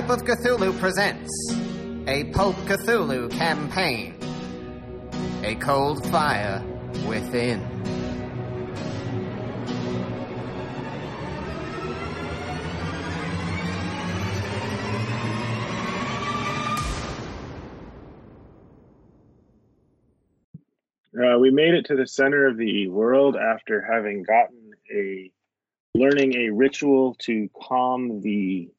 Pipe of Cthulhu presents a Pulp Cthulhu campaign. A cold fire within. Uh, we made it to the center of the world after having gotten a learning a ritual to calm the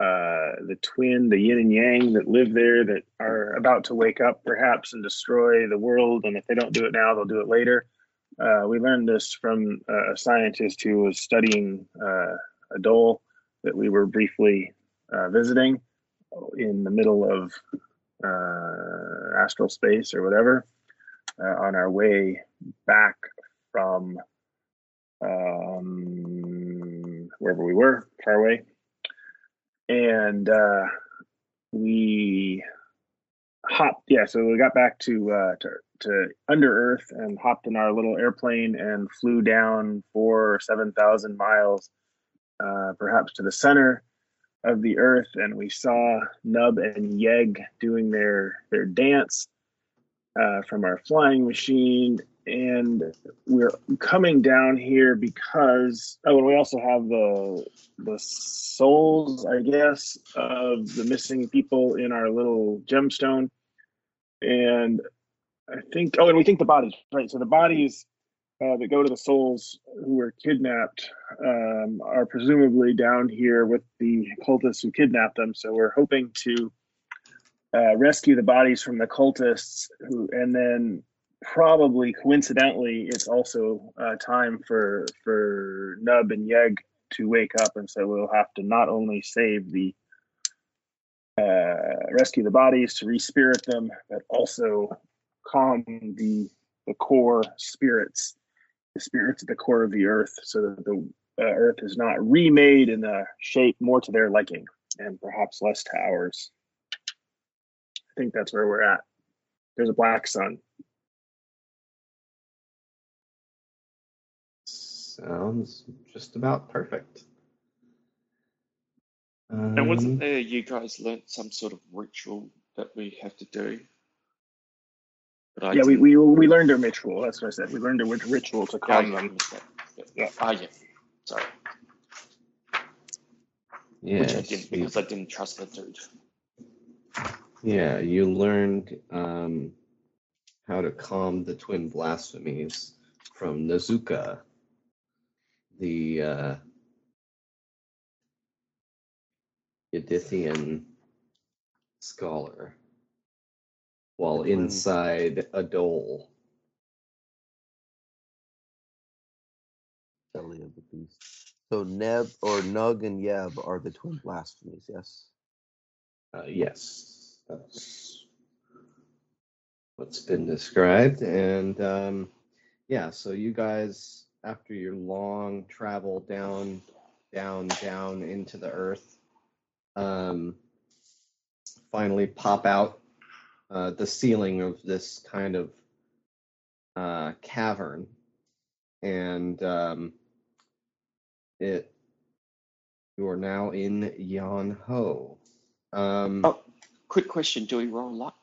uh, the twin, the yin and yang that live there that are about to wake up perhaps and destroy the world. And if they don't do it now, they'll do it later. Uh, we learned this from a scientist who was studying uh, a dole that we were briefly uh, visiting in the middle of uh, astral space or whatever uh, on our way back from um, wherever we were, far away. And uh, we hopped, yeah, so we got back to, uh, to, to under Earth and hopped in our little airplane and flew down four or 7,000 miles, uh, perhaps to the center of the Earth. And we saw Nub and Yeg doing their, their dance uh, from our flying machine, and we're coming down here because oh, and we also have the the souls, I guess, of the missing people in our little gemstone, and I think oh, and we think the bodies right. So the bodies uh, that go to the souls who were kidnapped um, are presumably down here with the cultists who kidnapped them. So we're hoping to uh, rescue the bodies from the cultists who and then probably coincidentally it's also uh, time for for nub and yeg to wake up and so we'll have to not only save the uh, rescue the bodies to respirit them but also calm the the core spirits the spirits at the core of the earth so that the uh, earth is not remade in a shape more to their liking and perhaps less to ours I think that's where we're at. There's a black sun. Sounds just about perfect. And Um, wasn't there you guys learnt some sort of ritual that we have to do? But I yeah, we, we we learned a ritual. That's what I said. We learned a rit- ritual to calm yeah, them. Yeah. Yeah. Ah, yeah. Sorry. Which I didn't you- because I didn't trust the dude. yeah, you learned um, how to calm the twin blasphemies from Nazuka, the uh, Yithian scholar, while inside a dole. belly of the beast. So Neb or Nug and Yeb are the twin blasphemies, yes? Uh, yes, that's what's been described. And um, yeah, so you guys, after your long travel down, down, down into the earth, um, finally pop out uh, the ceiling of this kind of uh, cavern. And um, it, you are now in Yan Ho. Um, Oh, quick question: Do we roll luck?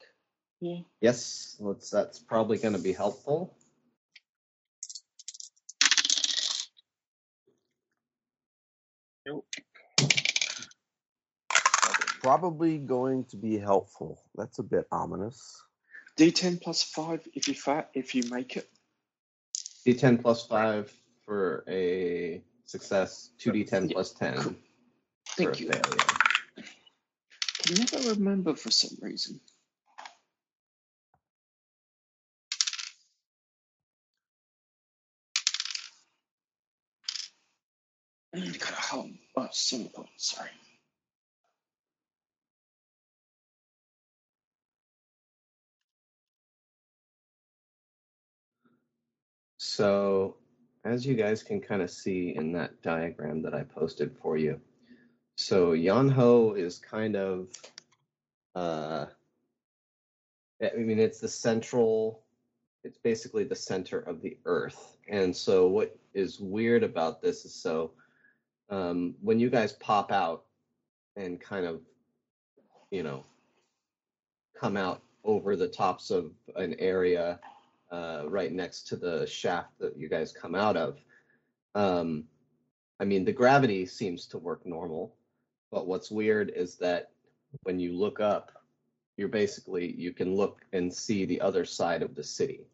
Yeah. Yes, let's, that's probably going to be helpful. Probably going to be helpful. That's a bit ominous. D10 plus five if you fa- if you make it. D10 plus 5 for a success, 2D10 Yeah, plus 10 cool. for a Thank you. failure. Can never remember for some reason. A. Oh. Sorry. So, as you guys can kind of see in that diagram that I posted for you, so Yanho is kind of, uh, I mean, it's the central, it's basically the center of the earth. And so, what is weird about this is so, um, when you guys pop out and kind of you know, come out over the tops of an area uh, right next to the shaft that you guys come out of. Um, I mean, the gravity seems to work normal, but what's weird is that when you look up, you're basically you can look and see the other side of the city.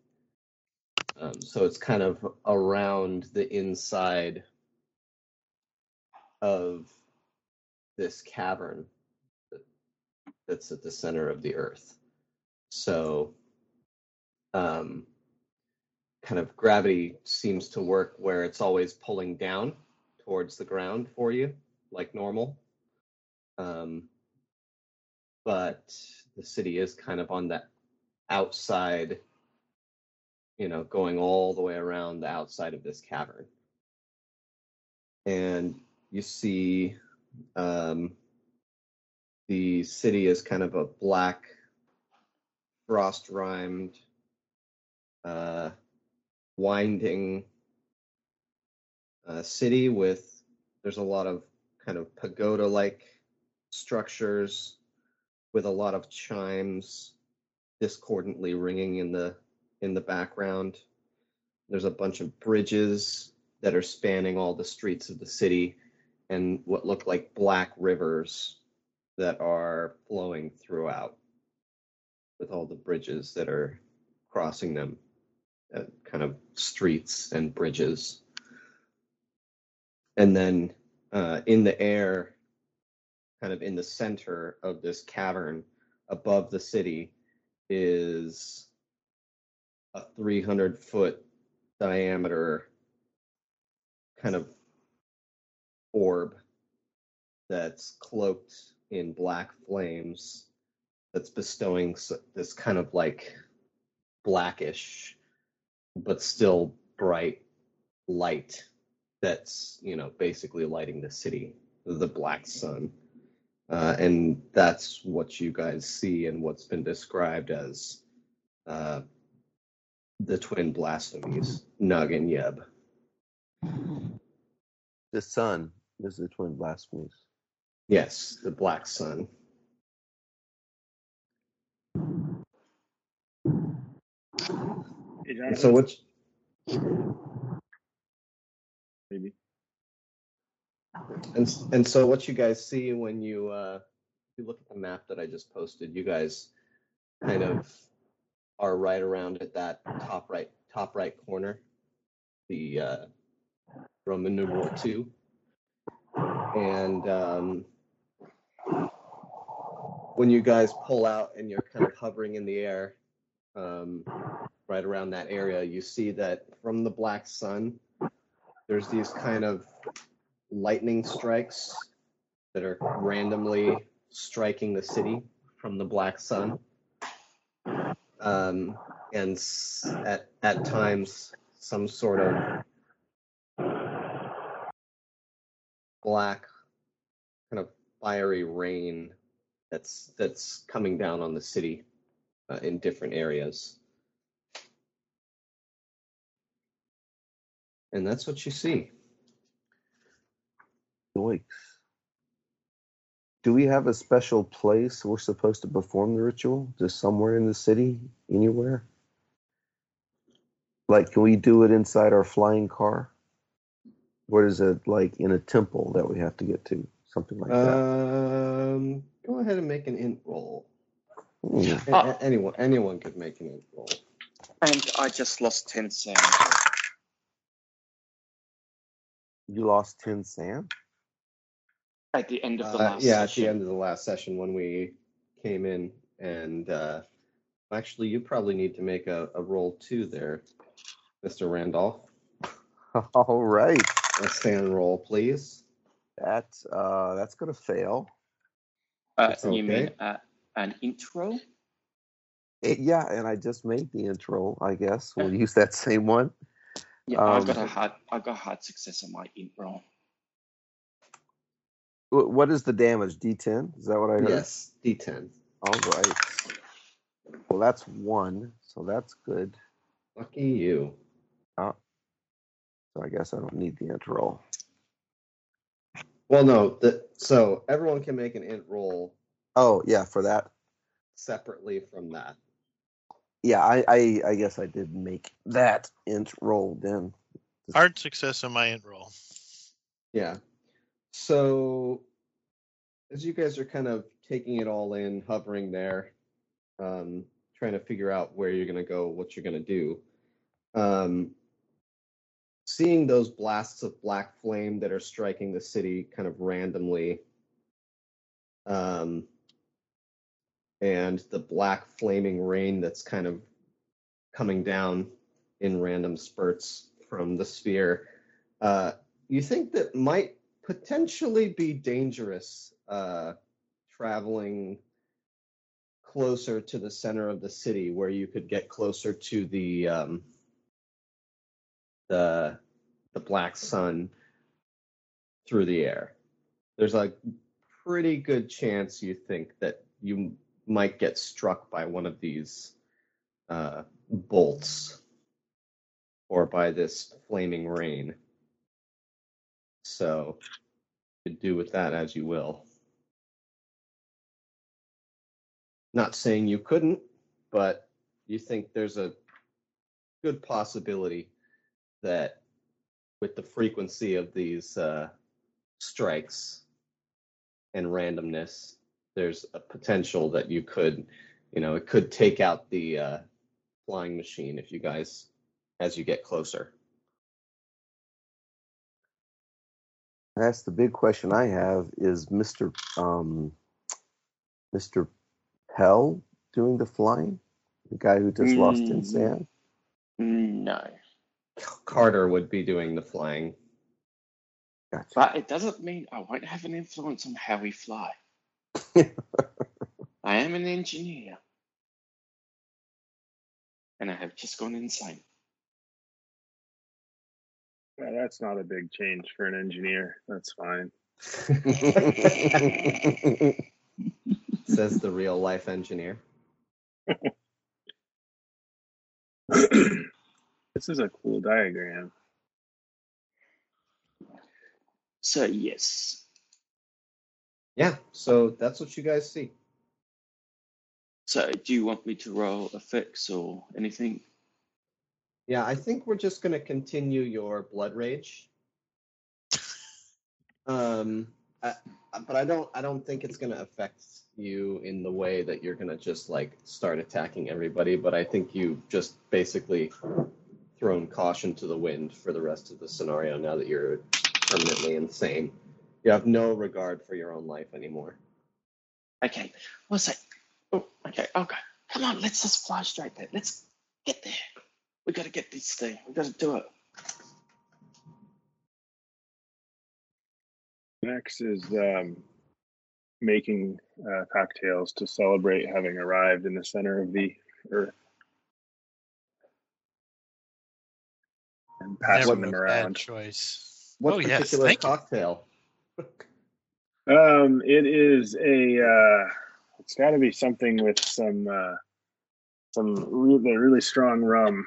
Um, so it's kind of around the inside of this cavern that's at the center of the earth. So, um, kind of gravity seems to work where it's always pulling down towards the ground for you, like normal. Um, but the city is kind of on that outside, you know, going all the way around the outside of this cavern. And you see um, the city is kind of a black, frost rimed, uh, winding uh, city with there's a lot of kind of pagoda like structures with a lot of chimes discordantly ringing in the in the background. There's a bunch of bridges that are spanning all the streets of the city and what look like black rivers that are flowing throughout with all the bridges that are crossing them uh, kind of streets and bridges. And then uh, in the air kind of in the center of this cavern above the city is a 300 foot diameter kind of orb that's cloaked in black flames that's bestowing this kind of like blackish but still bright light that's you know basically lighting the city the black sun. Uh, and that's what you guys see and what's been described as uh, the twin blasphemies nug and yeb. The sun is the twin blasphemies. yes the black sun Hey, and so Jonathan, what maybe. And and so what you guys see when you uh you look at the map that I just posted, you guys kind of are right around at that top right top right corner, the uh, Roman numeral two, and um, when you guys pull out and you're kind of hovering in the air, um, right around that area, you see that from the black sun, there's these kind of lightning strikes that are randomly striking the city from the black sun. Um, and at, at times, some sort of black, kind of fiery rain that's that's coming down on the city uh, in different areas. And that's what you see. Yoicks. Do we have a special place we're supposed to perform the ritual? Just somewhere in the city? Anywhere? Like, can we do it inside our flying car? Or is it like in a temple that we have to get to? Something like that. Um, go ahead and make an int roll. A- a- anyone, anyone could make an int roll. And I just lost 10 SAN. You lost 10 SAN? At the end of the Uh, last yeah, at session. the end of the last session when we came in, and uh, actually, you probably need to make a, a roll too there, Mr. Randolph. All right. A stand roll, please. That's uh that's gonna fail. Uh, It's You mean uh, an intro? Eh, yeah, and I just made the intro, I guess. We'll use that same one. Yeah, I Um, got a hard, I got hard success on my intro. What is the damage? D10? Is that what I heard? Yes, D10. All right. Well, that's one, so that's good. Lucky you. So I guess I don't need the int roll. Well, no. The, so everyone can make an int roll Oh yeah, for that. separately from that. Yeah, I, I I guess I did make that int roll then. Hard success on my end roll. Yeah. So as you guys are kind of taking it all in, hovering there, um, trying to figure out where you're gonna go, what you're gonna do, um, seeing those blasts of black flame that are striking the city kind of randomly, um, and the black flaming rain that's kind of coming down in random spurts from the sphere, uh, you think that might potentially be dangerous uh, traveling closer to the center of the city where you could get closer to the um, the the black sun through the air. There's a pretty good chance you think that you might get struck by one of these uh, bolts or by this flaming rain. So you do with that as you will. Not saying you couldn't, but you think there's a good possibility that with the frequency of these uh, strikes and randomness, there's a potential that you could, you know, it could take out the uh, flying machine if you guys, as you get closer. That's the big question I have is Mr. Um, Mr. Pell doing the flying? The guy who just lost in Mm. SAN? No. Carter would be doing the flying. Gotcha. But it doesn't mean I won't have an influence on how we fly. I am an engineer. And I have just gone insane. Yeah, that's not a big change for an engineer. That's fine. Says the real life engineer. this is a cool diagram. So, yes. Yeah, so that's what you guys see. So, do you want me to roll a fix or anything? Yeah, I think we're just gonna continue your blood rage. Um, I, I- but I don't, I don't think it's gonna affect you in the way that you're gonna just like start attacking everybody. But I think you've just basically thrown caution to the wind for the rest of the scenario now that you're permanently insane. You have no regard for your own life anymore. Okay. What's that? Oh, okay. I'll. Come on, let's just fly straight there. Let's get there. We got to get this thing. We got to do it. Max is um, making uh, cocktails to celebrate having arrived in the center of the earth and passing Never them a bad around. choice. What oh yes, particular thank you. cocktail? Um, it is a. Uh, it's got to be something with some uh, some really really strong rum,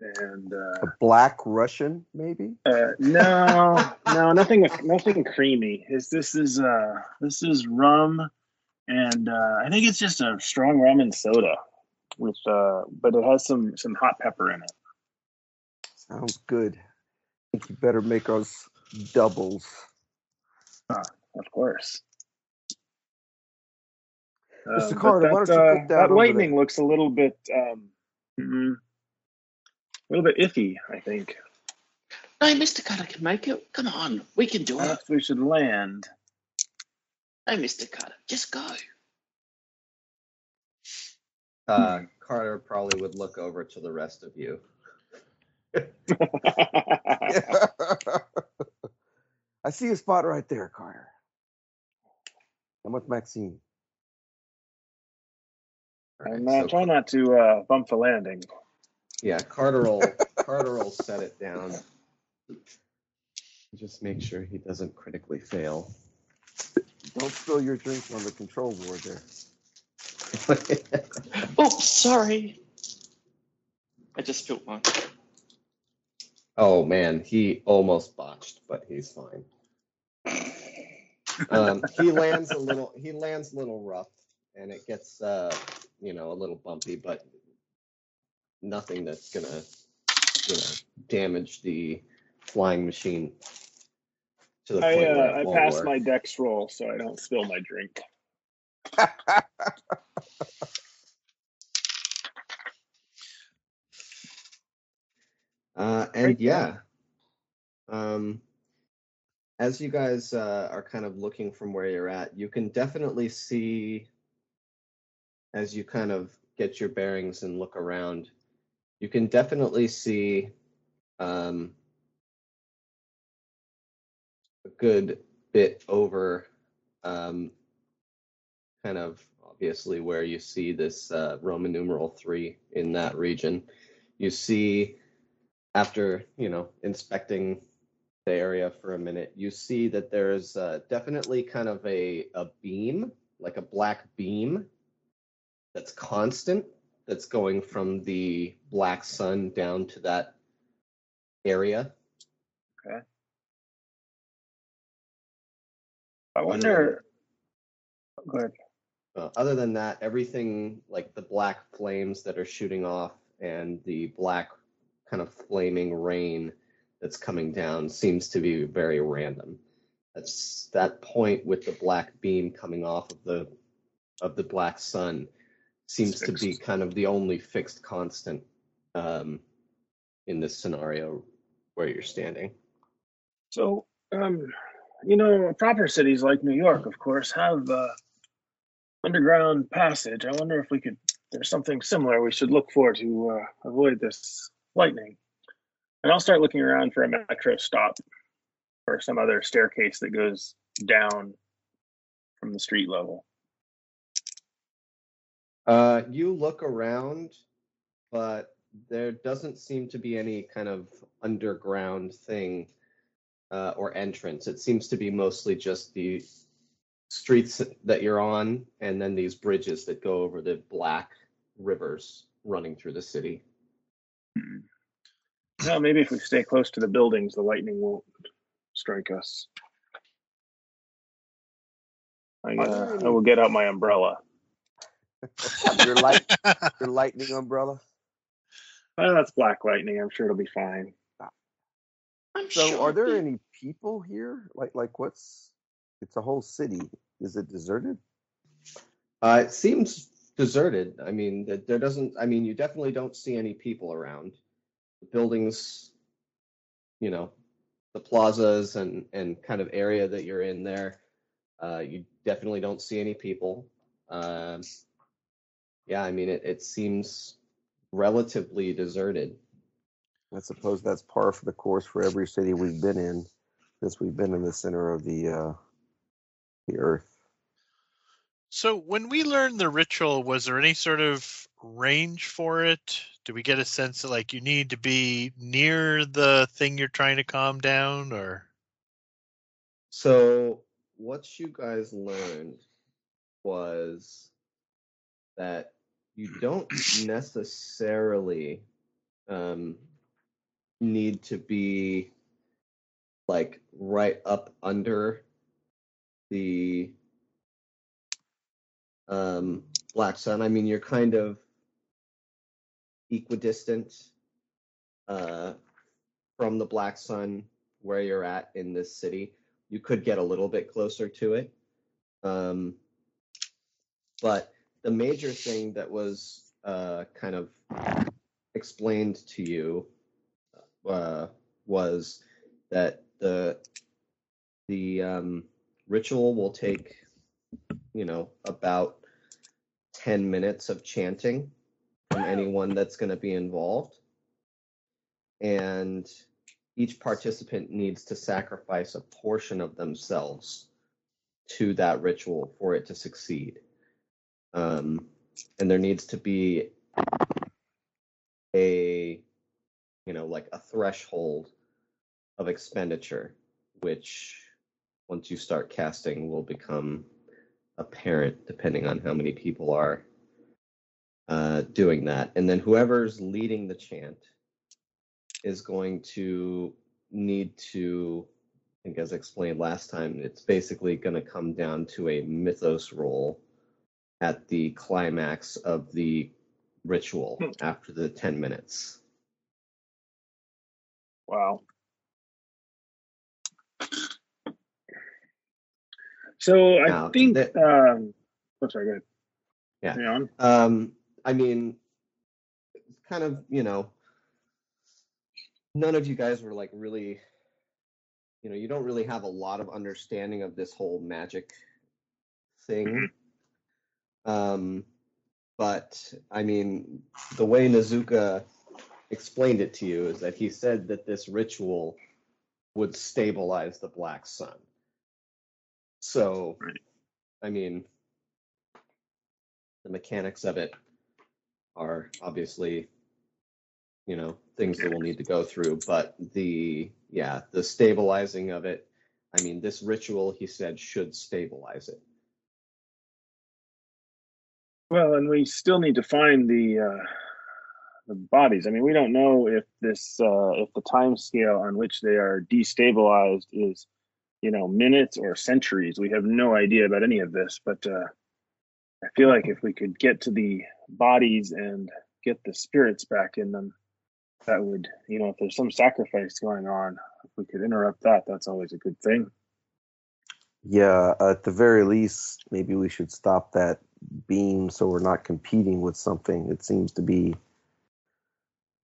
and uh, A black Russian, maybe? uh, no, no, nothing nothing creamy. Is this is uh this is rum, and uh, I think it's just a strong rum and soda, with uh, but it has some some hot pepper in it. Sounds good. I think you better make us doubles. Of course. Mr. Um, but Carter, why that, don't you uh, put that that lightning there? looks a little bit um, mm, a little bit iffy. I think. No, Mr. Carter can make it. Come on. We can do it. Perhaps we should land. No, Mr. Carter, Just go. Uh, Carter probably would look over to the rest of you. I see a spot right there, Carter. I'm with Maxine. Alright, and uh, so try not to uh, bump the landing. Yeah, Carter will Carter will set it down. Just make sure he doesn't critically fail. Don't spill your drink on the control board there. Oh, sorry. I just spilled mine. Oh man, he almost botched, but he's fine. Um, he lands a little. He lands a little rough, and it gets uh, you know a little bumpy, but nothing that's gonna you know damage the flying machine to the I point uh, I passed work. my dex roll so I don't spill my drink. Uh, and Great. yeah, um, as you guys uh, are kind of looking from where you're at, you can definitely see as you kind of get your bearings and look around, you can definitely see um, a good bit over um, kind of obviously where you see this uh, Roman numeral three in that region. You see after you know inspecting the area for a minute, you see that there's uh, definitely kind of a a beam, like a black beam, that's constant, that's going from the black sun down to that area. Okay. I wonder. Go ahead. Uh, other than that, everything like the black flames that are shooting off and the black kind of flaming rain that's coming down seems to be very random. That's that point with the black beam coming off of the of the black sun seems to be kind of the only fixed constant um, in this scenario where you're standing. So, um, you know, proper cities like New York, of course, have uh, underground passage. I wonder if we could. There's something similar we should look for to uh, avoid this lightning. And I'll start looking around for a metro stop or some other staircase that goes down from the street level. Uh, you look around, but there doesn't seem to be any kind of underground thing uh, or entrance. It seems to be mostly just the streets that you're on, and then these bridges that go over the black rivers running through the city. Well, maybe if we stay close to the buildings, the lightning won't strike us. I, uh, I will get out my umbrella. your light, your lightning umbrella. Oh, that's black lightning. I'm sure it'll be fine. I'm So, sure are there the- any people here? Like, like what's? It's a whole city. Is it deserted? Uh, it seems deserted. I mean, th- there doesn't. I mean, you definitely don't see any people around. The buildings, you know, the plazas and and kind of area that you're in there, uh, you definitely don't see any people. Um, yeah, I mean, it it seems relatively deserted. I suppose that's par for the course for every city we've been in since we've been in the center of the uh, the earth. So when we learned the ritual, was there any sort of range for it? Do we get a sense that like you need to be near the thing you're trying to calm down or So what you guys learned was that you don't necessarily um, need to be like right up under the um, black sun. I mean, you're kind of equidistant uh, from the black sun where you're at in this city you could get a little bit closer to it. Um, but the major thing that was uh, kind of explained to you uh, was that the the um, ritual will take, you know, about ten minutes of chanting from anyone that's going to be involved, and each participant needs to sacrifice a portion of themselves to that ritual for it to succeed. Um, and there needs to be a, you know, like a threshold of expenditure, which once you start casting will become apparent depending on how many people are uh, doing that. And then whoever's leading the chant is going to need to I think as explained last time, it's basically going to come down to a mythos roll at the climax of the ritual Hmm. after the 10 minutes. Wow. So I Now, think. that- um, oh, sorry. Go ahead. Yeah. On. Um, I mean, kind of, you know, none of you guys were like really, you know, you don't really have a lot of understanding of this whole magic thing. Um, but I mean, the way Nazuka explained it to you is that he said that this ritual would stabilize the Black Sun. So, Right. I mean, the mechanics of it are obviously, you know, things that we'll need to go through. But the, yeah, the stabilizing of it, I mean, this ritual, he said, should stabilize it. Well, and we still need to find the uh, the bodies. I mean, we don't know if this uh, if the time scale on which they are destabilized is, you know, minutes or centuries. We have no idea about any of this. But uh, I feel like if we could get to the bodies and get the spirits back in them, that would, you know, if there's some sacrifice going on, if we could interrupt that, that's always a good thing. Yeah, at the very least, maybe we should stop that beam so we're not competing with something. It seems to be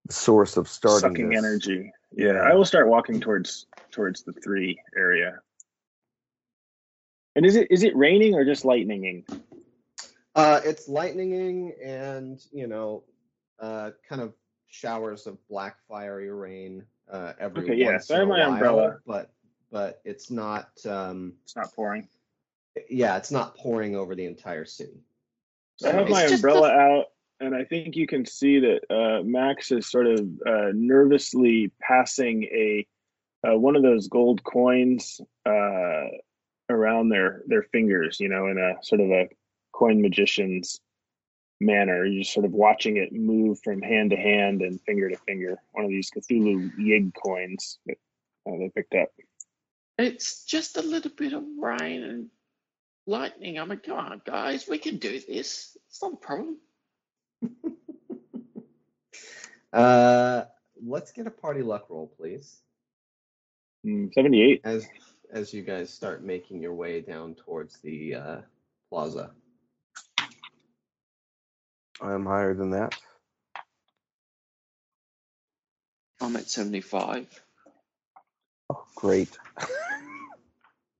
the source of starting Sucking this. energy. Yeah, I will start walking towards towards the three area. And is it is it raining or just lightninging? Uh, it's lightninging and you know, uh, kind of showers of black fiery rain uh, every Okay, yeah, so I in have a my while, umbrella. but but it's not. Um, It's not pouring. yeah, it's not pouring over the entire city. I have my umbrella the- out, and I think you can see that uh, Max is sort of uh, nervously passing a uh, one of those gold coins uh, around their their fingers. You know, in a sort of a coin magician's manner. You're just sort of watching it move from hand to hand and finger to finger. One of these Cthulhu Yig coins that uh, they picked up. It's just a little bit of rain and lightning. I mean, come on, guys, we can do this. It's not a problem. Uh, let's get a party luck roll, please, Mm, Seventy-eight. as as you guys start making your way down towards the uh, plaza. I'm higher than that. I'm at 75. Oh, great.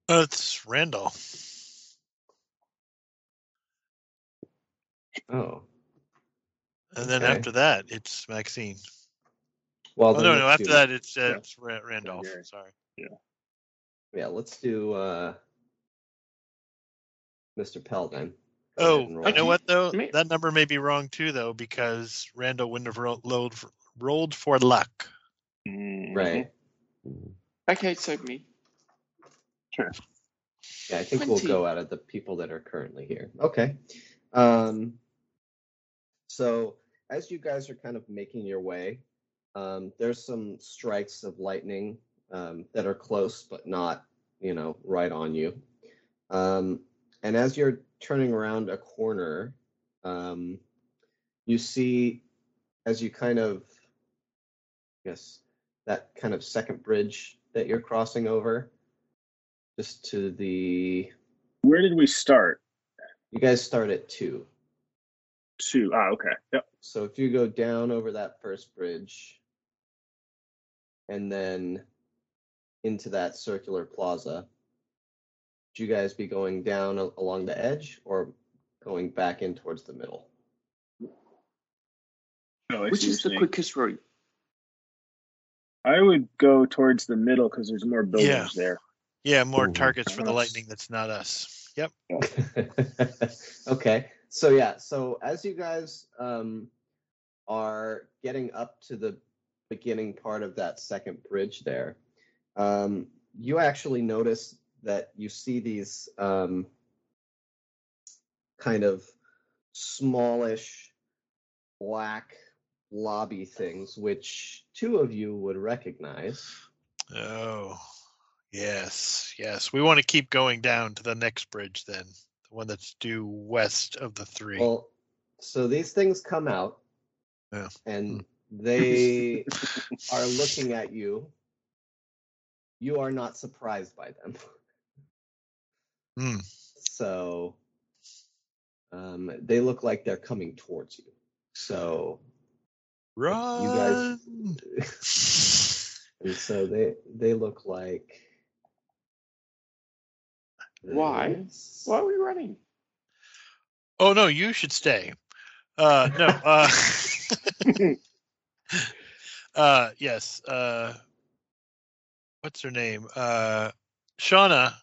Oh, it's Randall. Oh, And then Okay. after that, it's Maxine. well, Oh, no, no. After do- that, it's, uh, Yeah. it's Randolph. Sorry. yeah, let's do uh, Mr. Pell then. Go Oh, and you know what, though? Me- That number may be wrong, too, though, because Randall wouldn't have ro- rolled for, rolled for luck. Mhm. Right. Okay, so me. Sure. Yeah, I think we'll go out of the people that are currently here. Okay. Um, so as you guys are kind of making your way, um, there's some strikes of lightning um, that are close, but not, you know, right on you. Um, and as you're turning around a corner, um, you see, as you kind of, yes, that kind of second bridge that you're crossing over, just to the Where did we start? you guys start at two. Two. Ah, okay. Yep. So if you go down over that first bridge and then into that circular plaza, would you guys be going down a- along the edge or going back in towards the middle? Oh, Which is the saying. quickest route? I would go towards the middle because there's more buildings Yeah. there. Yeah, more Mhm. targets for the Us. lightning that's not us. Yep. okay. So yeah, so as you guys um, are getting up to the beginning part of that second bridge there, um, you actually notice that you see these um, kind of smallish black lobby things, which two of you would recognize. Oh, Yes, yes. We want to keep going down to the next bridge then, the one that's due west of the three. Well, so these things come out, Yeah. and they are looking at you. You are not surprised by them. Hmm. So um, they look like they're coming towards you. So Run. you guys, and so they they look like. Why? Why are we running? Oh no, you should stay. Uh, no. Uh, uh, yes. Uh, what's her name? Uh, Shauna.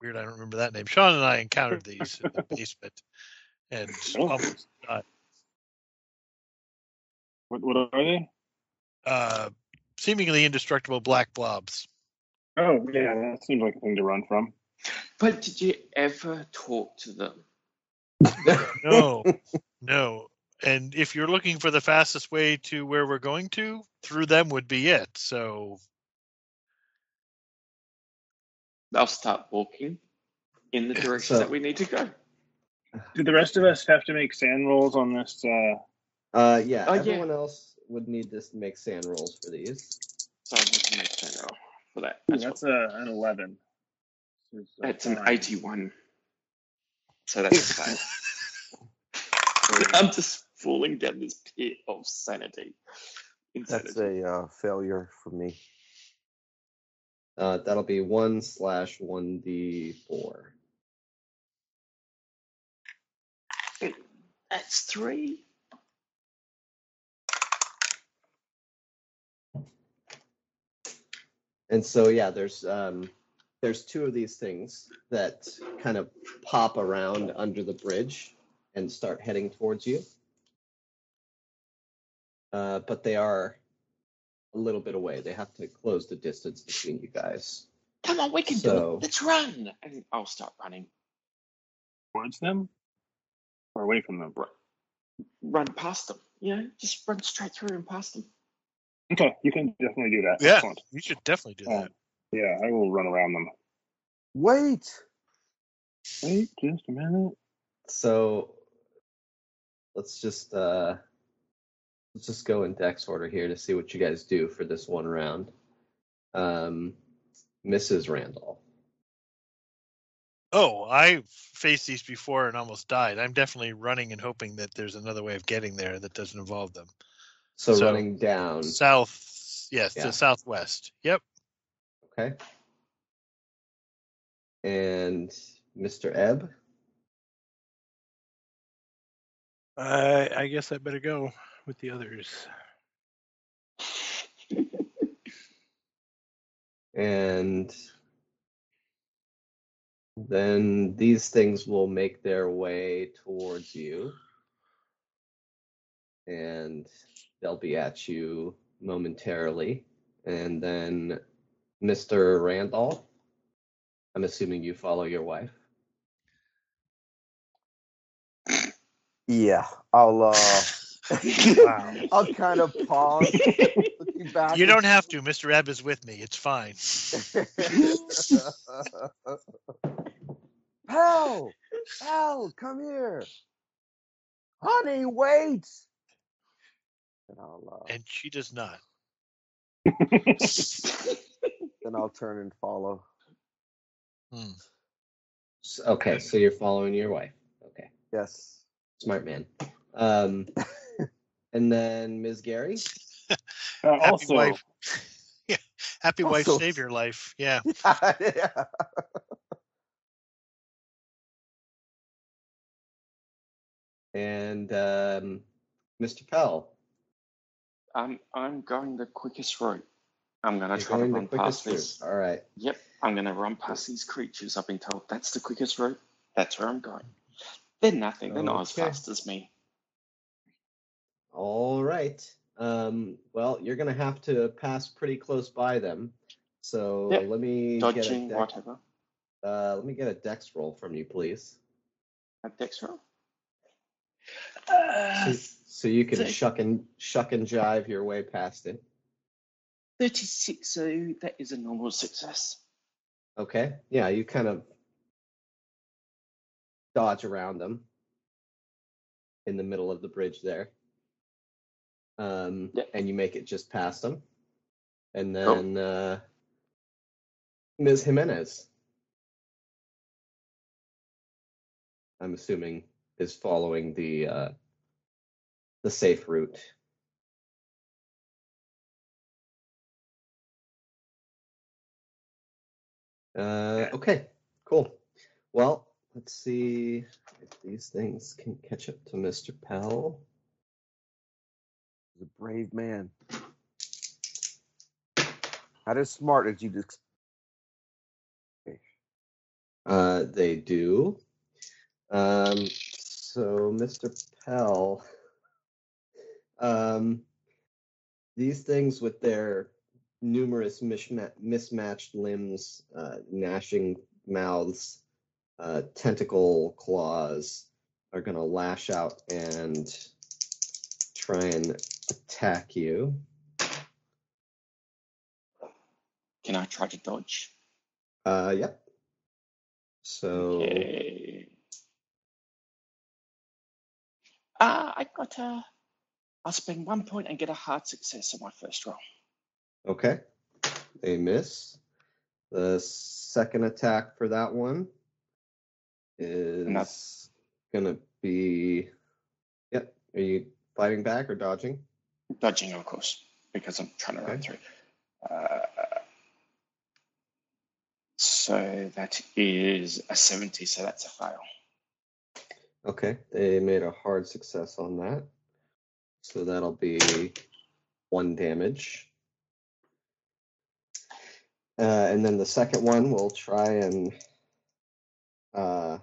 Weird, I don't remember that name. Shauna and I encountered these in the basement, and Oh. almost died. What, what are they? Uh, seemingly indestructible black blobs. Oh, yeah, that seems like a thing to run from. But did you ever talk to them? No, no. And if you're looking for the fastest way to where we're going to, through them would be it. So They'll start walking in the direction So- that we need to go. Did the rest of us have to make SAN rolls on this? Uh, Uh, yeah, Oh, yeah. everyone else would need to make SAN rolls for these. So I'm going to make that roll for that. ooh, as that's a, an 11. This is a That's an fine. 81. So that's fine. I'm just falling down this pit of sanity. That's a uh, failure for me. Uh, that'll be one slash one d four. That's three. And so yeah, there's um, there's two of these things that kind of pop around under the bridge and start heading towards you. Uh, but they are a little bit away. They have to close the distance between you guys. Come on, we can do So- it. Let's run. And I'll start running. Towards them? Or away from them? Run past them. You know, just run straight through and past them. Okay, you can definitely do that. yeah, Excellent. you should definitely do that. Yeah, I will run around them. Wait. Wait just a minute. So let's just uh, let's just go in dex order here to see what you guys do for this one round. Um, Mrs. Randall. Oh, I faced these before and almost died. I'm definitely running and hoping that there's another way of getting there that doesn't involve them. So, So- running down. South, yes, Yeah. to southwest. Yep. Okay. And Mr. Ebb. I I guess I better go with the others. And then these things will make their way towards you. And they'll be at you momentarily. And then Mr. Randolph, I'm assuming you follow your wife. Yeah, I'll. uh Wow. I'll kind of pause, back. You don't have to. Mr. Ebb is with me. It's fine. Pal, Pal, come here. Honey, wait. And I'll uh, And she does not. then I'll turn and follow. Hmm. S- Okay, so you're following your wife. Okay, Yes. smart man. Um, and then Ms. Gary. Uh, Happy also, wife. yeah. Happy wife save your life. Yeah. yeah. and um, Mr. Pell. I'm I'm going the quickest route. I'm gonna You're try to run past quickest this. All right. Yep, I'm gonna run past these creatures. I've been told that's the quickest route. That's where I'm going. They're nothing. They're not as fast as me. All right. Um, well, you're gonna have to pass pretty close by them. So Yep. let me get a Dodging, dex, whatever. uh, let me get a dex roll from you, please. A dex roll. So, Uh, so you can so- shuck and shuck and jive your way past it. 36, so that is a normal success. Okay. Yeah, you kind of dodge around them in the middle of the bridge there. Um, Yep. and you make it just past them. And Cool. then uh, Ms. Jimenez, I'm assuming, is following the uh, the safe route. Uh, okay, cool. Well, let's see if these things can catch up to Mr. Pell. He's a brave man. Not as smart as you'd. Uh, they do. Um, so, Mr. Pell, um, these things with their numerous mismatched limbs, uh, gnashing mouths, uh, tentacle claws are going to lash out and try and attack you. Can I try to dodge? Uh, yep. So, Okay. Uh, I got a. I'll spend one point and get a hard success on my first roll. Okay. They miss. The second attack for that one is that's- going to be. Yep. Are you fighting back or dodging? Dodging, of course, because I'm trying to run through. Uh, so that is a 70, so that's a fail. Okay. They made a hard success on that. So that'll be one damage. Uh, and then the second one will try and uh,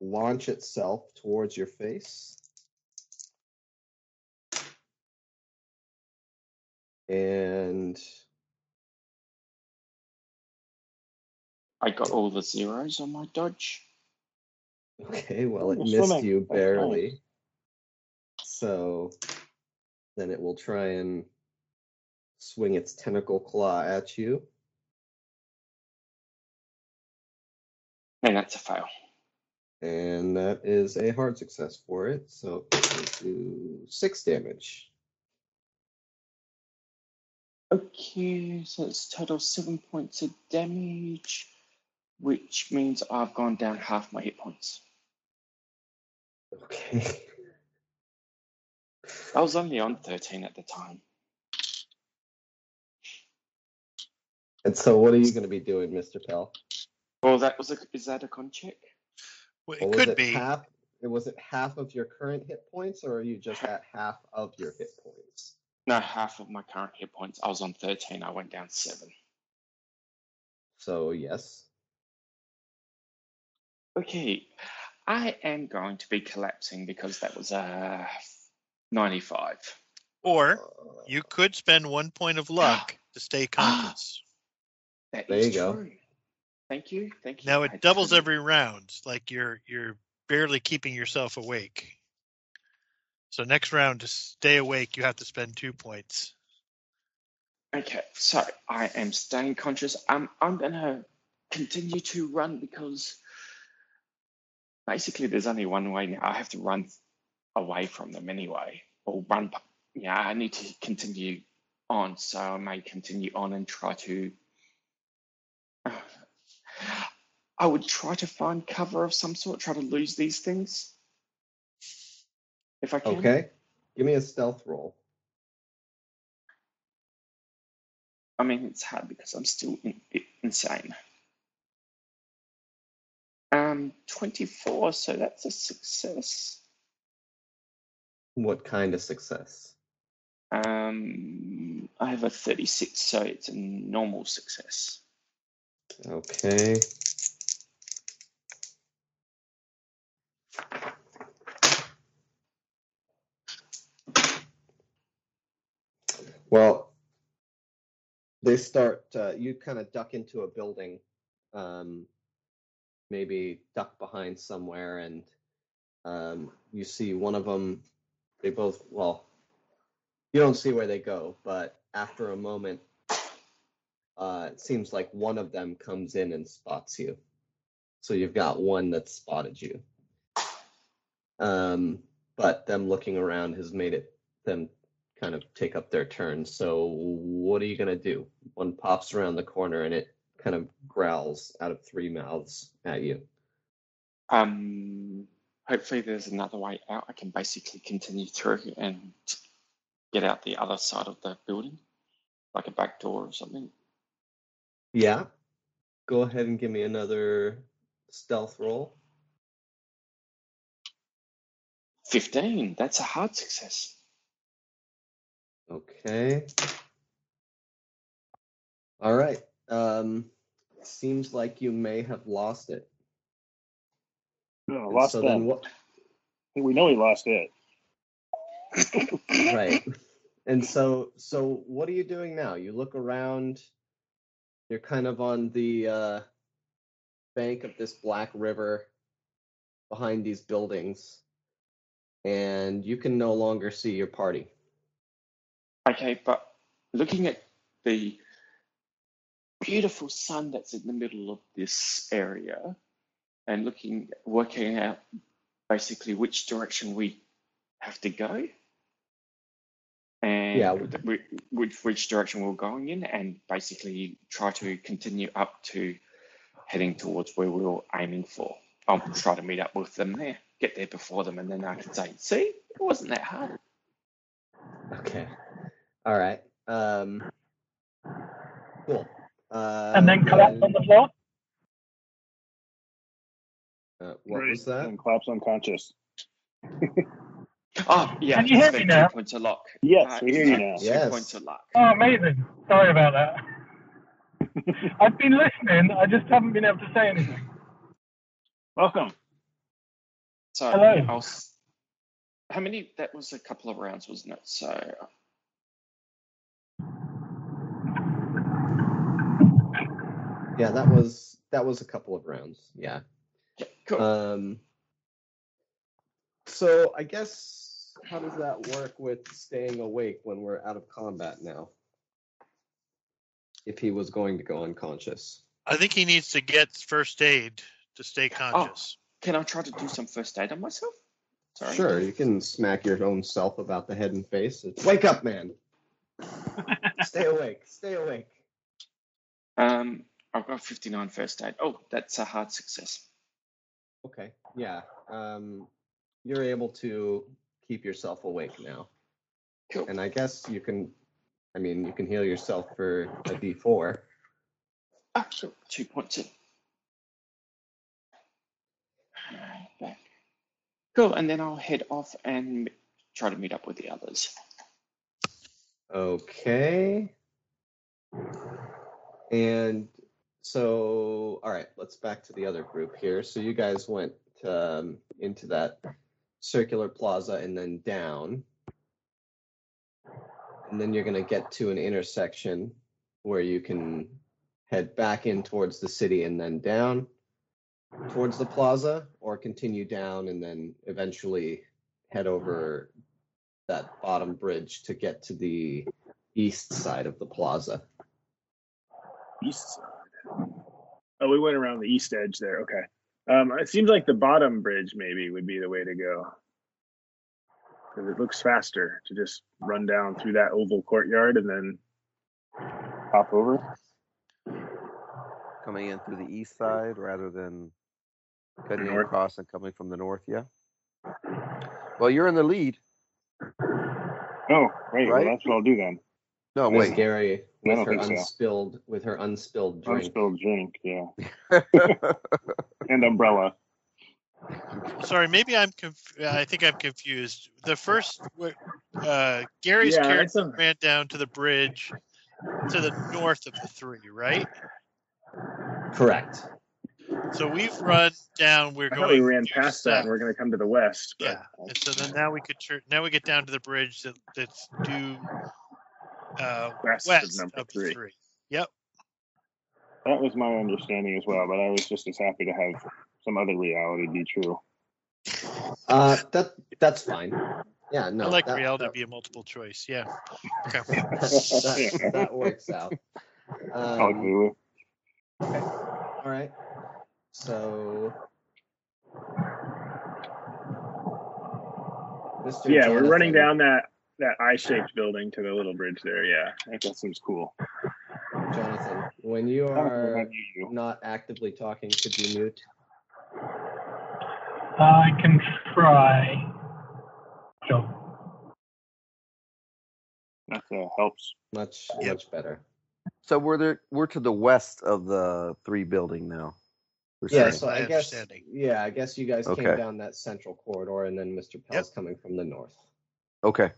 launch itself towards your face. And I got all the zeros on my dodge. okay, well, it missed swimming. you barely. So then it will try and swing its tentacle claw at you. And that's a fail. And that is a hard success for it. So do six damage. Okay, so it's total seven points of damage, which means I've gone down half my hit points. Okay. I was only on 13 at the time. And so what are you going to be doing, Mr. Pell? Well, that was a, is that a con check? Well, Or it was could it be. half was it half of your current hit points or are you just at half of your hit points? No, half of my current hit points. I was on 13, I went down seven. So yes. Okay, I am going to be collapsing because that was a 95. Or Uh, you could spend one point of luck to stay conscious. That There is you go. true. Thank you, thank you. Now I it doubles totally- every round. Like you're you're barely keeping yourself awake. So next round to stay awake, you have to spend two points. Okay, so I am staying conscious. I'm I'm gonna continue to run because basically there's only one way now. I have to run away from them anyway, or run. Yeah, I need to continue on, so I may continue on and try to. Uh, I would try to find cover of some sort, try to lose these things if I can. Okay. Give me a stealth roll. I mean, it's hard because I'm still in, insane. Um, 24, so that's a success. What kind of success? Um, I have a 36, so it's a normal success. Okay. Well, they start, uh, you kind of duck into a building, um, maybe duck behind somewhere, and um, you see one of them, they both, well, you don't see where they go, but after a moment, uh, it seems like one of them comes in and spots you. So you've got one that spotted you. Um, but them looking around has made it them kind of take up their turn. So what are you gonna do? One pops around the corner and it kind of growls out of three mouths at you. Um, hopefully there's another way out. I can basically continue through and get out the other side of the building, like a back door or something. Yeah. Go ahead and give me another stealth roll. 15. That's a hard success. Okay. All right. Um, seems like you may have lost it. No, lost so that. what? We know he lost it. Right. And so, so what are you doing now? You look around. You're kind of on the uh, bank of this black river, behind these buildings, and you can no longer see your party. Okay, but looking at the beautiful sun that's in the middle of this area and looking, working out basically which direction we have to go and Yeah. whi- which, which direction we're going in and basically try to continue up to heading towards where we were aiming for. I'll try to meet up with them there, get there before them, and then I can say, see, it wasn't that hard. Okay. All right. Um. Cool. Uh, and then collapse on the floor. Uh, what Right, was that? And collapse unconscious. Oh, yeah. Can you hear me got now? Two points of luck. Yes, Uh, we hear you got now. Two Yes. points of luck. Oh, amazing. Sorry about that. I've been listening. I just haven't been able to say anything. Welcome. So Hello. I'll, how many? That was a couple of rounds, wasn't it? So Yeah, that was that was a couple of rounds. Yeah. yeah, cool. Um. So I guess how does that work with staying awake when we're out of combat now? If he was going to go unconscious. I think he needs to get first aid to stay Oh. conscious. Can I try to do some first aid on myself? Sorry. Sure, you can smack your own self about the head and face. It's, Wake up, man. stay awake. Stay awake. Um, I've got 59 first aid. Oh, that's a hard success. Okay. Yeah. Um, you're able to keep yourself awake now. Cool. And I guess you can, I mean, you can heal yourself for a d4. Ah, sure. Two points in. Back. Cool, and then I'll head off and try to meet up with the others. Okay. And so, all right, let's back to the other group here. So you guys went um, into that circular plaza and then down. And then you're going to get to an intersection where you can head back in towards the city and then down towards the plaza, or continue down and then eventually head over that bottom bridge to get to the east side of the plaza. East side. Oh, we went around the east edge there. Okay. Um, it seems like the bottom bridge maybe would be the way to go. Because it looks faster to just run down through that oval courtyard and then hop over. Coming in through the east side rather than cutting North. across and coming from the north. Yeah. Well, you're in the lead. Oh, right. Well, that's what I'll do then. No, Miss wait. Gary with her think so. unspilled with her unspilled drink. Unspilled drink, yeah. and umbrella. Sorry, maybe I'm. Conf- I think I'm confused. The first, uh, Gary's Yeah, character a- ran down to the bridge to the north of the three, right? Correct. So we've run down. We're I going. we ran due past that south. and we're going to come to the west. But Yeah, and so then now we could turn. Now we get down to the bridge that, that's due uh, west, west of number of three. three. Yep. That was my understanding as well, but I was just as happy to have some other reality be true. Uh, that that's fine. Yeah, no, I like that, reality that, to be a multiple choice. Yeah. Okay. that, that works out. Call it Um, Cthulhu. okay. All right. So, Mr. Yeah, we're running down that that eye-shaped building to the little bridge there. Yeah, I think that seems cool. Jonathan, when you are Not actively talking, could you mute? I can try. Sure. That uh, helps. Much, Yep. much better. So we're there. We're to the west of the three building now. Yeah, saying. so my I guess yeah, I guess you guys came down that central corridor, and then Mr. Pell's coming from the north. Okay.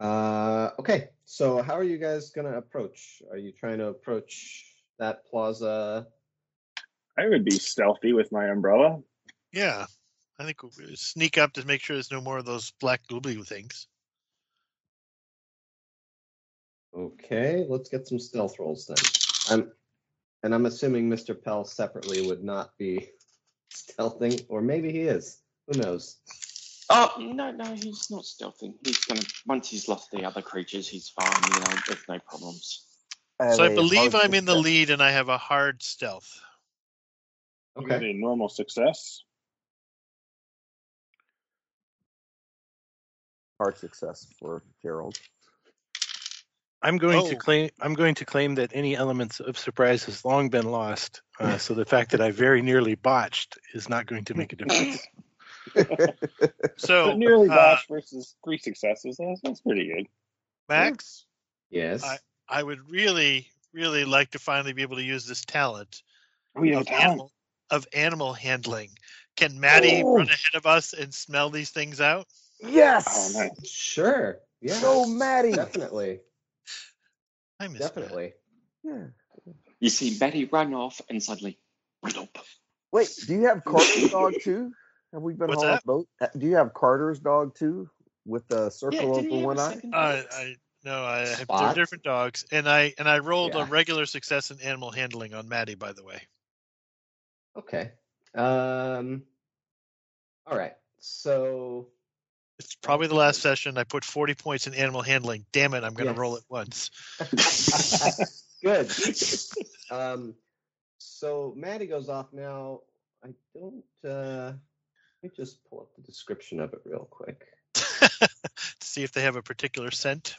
Uh, okay, so how are you guys gonna approach? Are you trying to approach that plaza? I would be stealthy with my umbrella. Yeah, I think we'll sneak up to make sure there's no more of those black goobly things. Okay, let's get some stealth rolls then. I'm, and I'm assuming Mr. Pell separately would not be stealthing, or maybe he is. Who knows? Oh no, no, he's not stealthing. He's gonna once he's lost the other creatures, he's fine. You know, there's no problems. So I believe I'm in the lead and I have a hard stealth. Okay. a normal success. Hard success for Gerald. I'm going to Oh. claim. I'm going to claim that any elements of surprise has long been lost. Uh, so the fact that I very nearly botched is not going to make a difference. So but nearly uh, botched versus three successes. That's, that's pretty good. Max, Yes. I- I would really, really like to finally be able to use this talent Oh, you have of talent. animal of animal handling. Can Maddie Oh. run ahead of us and smell these things out? Yes. Oh, nice. Sure. Yeah. Go, Maddie. Definitely. I miss Matt. Definitely. Yeah. You see Maddie run off and suddenly, Wait, do you have Carter's dog too? Have we been What's hauling that? boat? Uh, Do you have Carter's dog too, with the circle didn't over one eye? second Uh. I no, I have they're different dogs, and I and I rolled Yeah. a regular success in animal handling on Maddie. By the way, Okay. Um. All right. So. it's probably the last session. I put forty points in animal handling. Damn it, I'm going to Yes. roll it once. Good. Um. So Maddie goes off now. I don't. Uh, let me just pull up the description of it real quick. to see if they have a particular scent.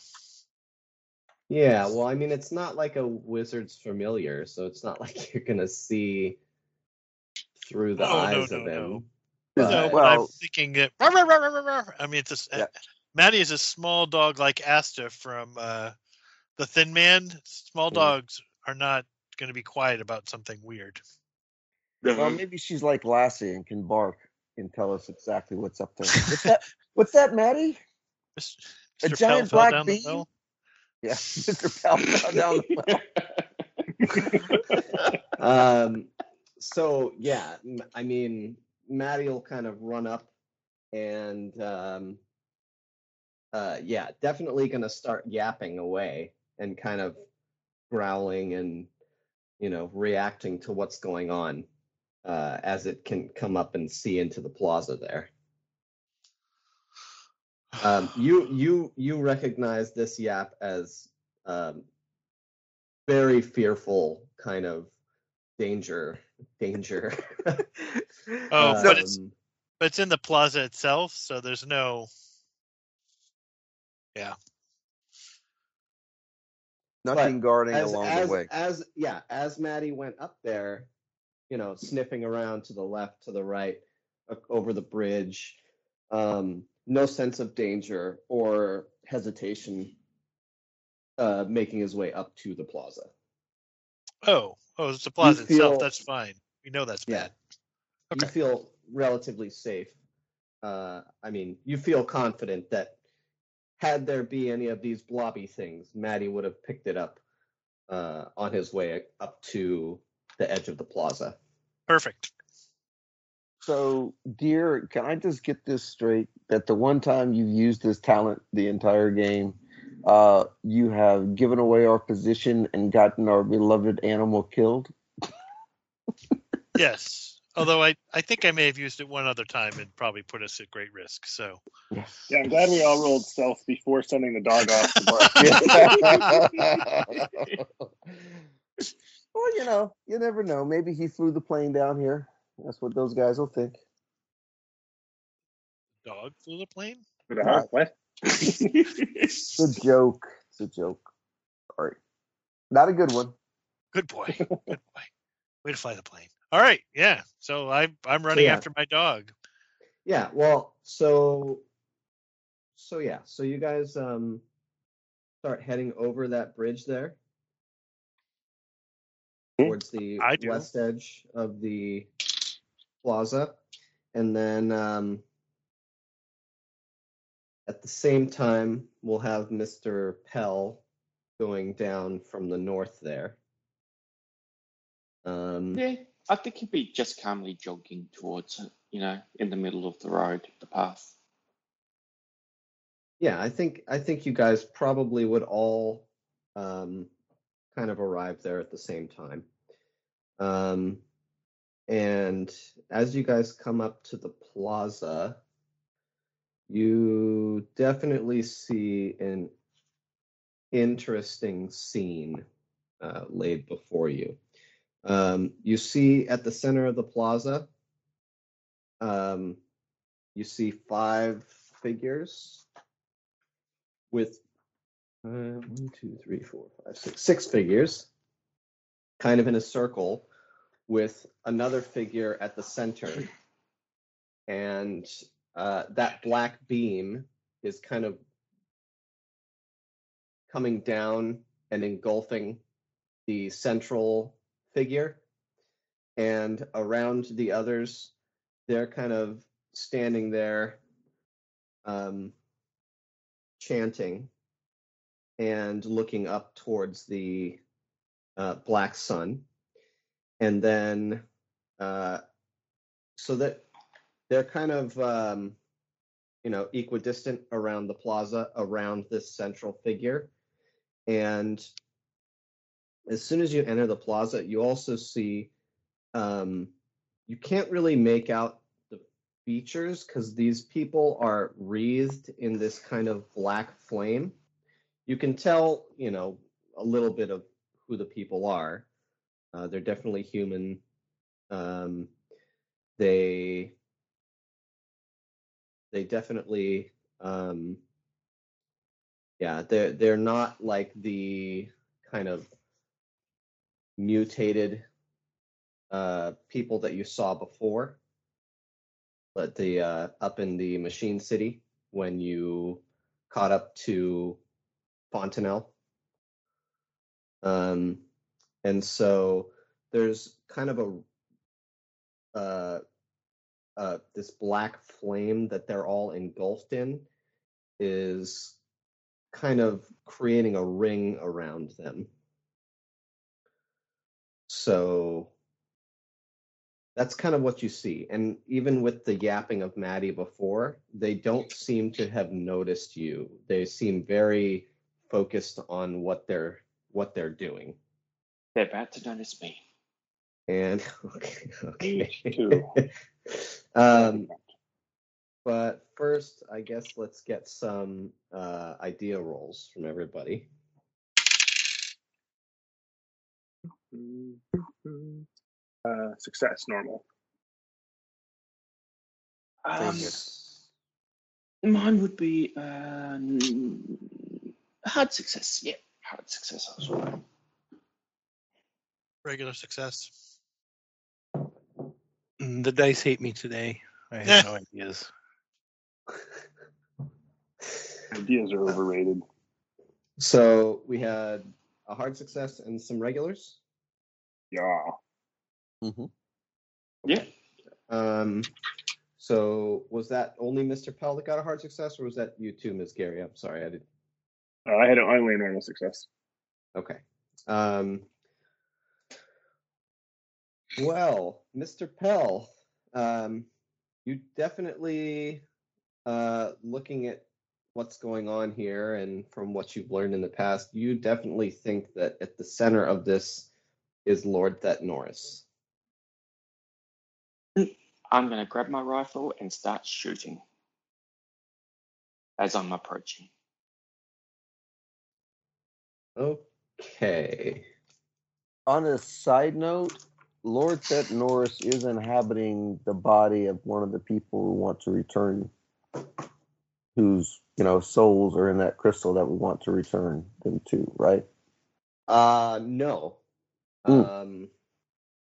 Yeah, well, I mean, it's not like a wizard's familiar, so it's not like you're gonna see through the Oh, eyes no, of him. Is No, But- it- but I'm thinking that. "Rawr, rawr, rawr, rawr, rawr." I mean, it's a, s- Yeah. Maddie is a small dog like Asta from uh, the Thin Man. Small Mm. dogs are not going to be quiet about something weird. well, maybe she's like Lassie and can bark and tell us exactly what's up there. What's that? What's that, Maddie? Mis- A Mr. Pell giant fell black down bean? well. Yeah, Mr. Pell fell down the well. um, so yeah, I mean, Maddie will kind of run up and um, uh, yeah, definitely gonna start yapping away and kind of growling and you know reacting to what's going on uh, as it can come up and see into the plaza there. Um, you you you recognize this yap as um, very fearful kind of danger danger. Oh, but it's- Um, but it's in the plaza itself, so there's no. Yeah. Nothing guarding as, along as, the way. as yeah, as Maddie went up there, you know, sniffing around to the left, to the right, over the bridge, um, no sense of danger or hesitation, uh, making his way up to the plaza. Oh, oh, it's the plaza feel- itself. That's fine. We know that's Yeah. bad. You feel relatively safe. Uh, I mean, you feel confident that had there be any of these blobby things, Maddie would have picked it up uh, on his way up to the edge of the plaza. Perfect. So, dear, can I just get this straight? That the one time you've used this talent the entire game, uh, you have given away our position and gotten our beloved animal killed? Yes. Although I, I think I may have used it one other time and probably put us at great risk. So Yeah, I'm glad we all rolled stealth before sending the dog off the bar. well, you know, you never know. Maybe he flew the plane down here. That's what those guys will think. dog flew the plane. With a hawk, what? It's a joke. It's a joke. All right. Not a good one. Good boy. Good boy. Way to fly the plane. All right. Yeah. So I I'm running yeah. after my dog. Yeah, well, so so yeah, so you guys um start heading over that bridge there. Towards the west edge of the plaza and then um at the same time we'll have Mr. Pell going down from the north there. Um Yeah, I think he'd be just calmly jogging towards it, you know, in the middle of the road, the path. Yeah, I think I think you guys probably would all um, kind of arrive there at the same time. Um, and as you guys come up to the plaza, you definitely see an interesting scene uh, laid before you. Um, you see at the center of the plaza, um, you see five figures with uh, one, two, three, four, five, six, six figures, kind of in a circle, with another figure at the center, and uh, that black beam is kind of coming down and engulfing the central figure, and around the others, they're kind of standing there. Um, chanting and looking up towards the uh, black sun. And then, uh, so that they're kind of, um, you know, equidistant around the plaza, around this central figure. And as soon as you enter the plaza, you also see, um, you can't really make out the features because these people are wreathed in this kind of black flame. You can tell, you know, a little bit of who the people are. Uh, they're definitely human. Um, they they definitely um, yeah they're they're not like the kind of mutated uh, people that you saw before but the uh, up in the machine city when you caught up to Fontanelle. Um, and so there's kind of a uh, uh, this black flame that they're all engulfed in is kind of creating a ring around them. So that's kind of what you see. And even with the yapping of Maddie before, they don't seem to have noticed you. They seem very focused on what they're what they're doing. They're about to notice me. And okay, okay. Me um, but first, I guess let's get some uh, idea rolls from everybody. Uh, success, normal. Um, here. mine would be uh, hard success. Yeah, hard success as well. Regular success. Mm, The dice hate me today. I have no ideas. Ideas are overrated. So we had a hard success and some regulars. Yeah. Mm-hmm. Yeah. Um, so was that only Mr. Pell that got a hard success, or was that you too, Ms. Gary? I'm sorry, I did. Uh, I had only a normal success. Okay. Um, well, Mr. Pell, um, you definitely, uh, looking at what's going on here and from what you've learned in the past, you definitely think that at the center of this is Lord Thet Norris. I'm going to grab my rifle and start shooting as I'm approaching. Okay. On a side note, Lord Thet Norris is inhabiting the body of one of the people who want to return, whose you know souls are in that crystal that we want to return them to, right? Uh no. Mm. Um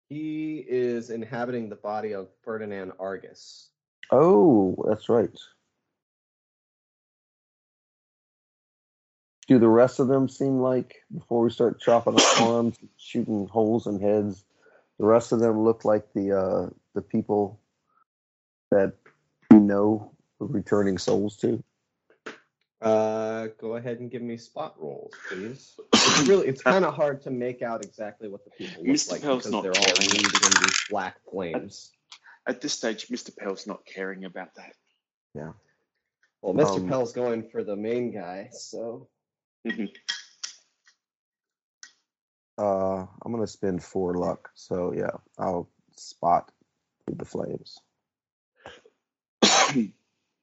he is inhabiting the body of Ferdinand Argus. Oh, that's right. Do the rest of them seem like, before we start chopping off arms, shooting holes in heads, the rest of them look like the uh, the people that we know we're returning souls to? Uh go ahead and give me spot rolls, please. It's really it's kind of hard to make out exactly what the people look Mr. like Pell's because not they're all caring. wreathed in these black flames. At this stage, Mr. Pell's not caring about that. Yeah. Well, Mr. Um, Pell's going for the main guy, so Mhm. Uh, I'm gonna spend four luck, so yeah, I'll spot the flames.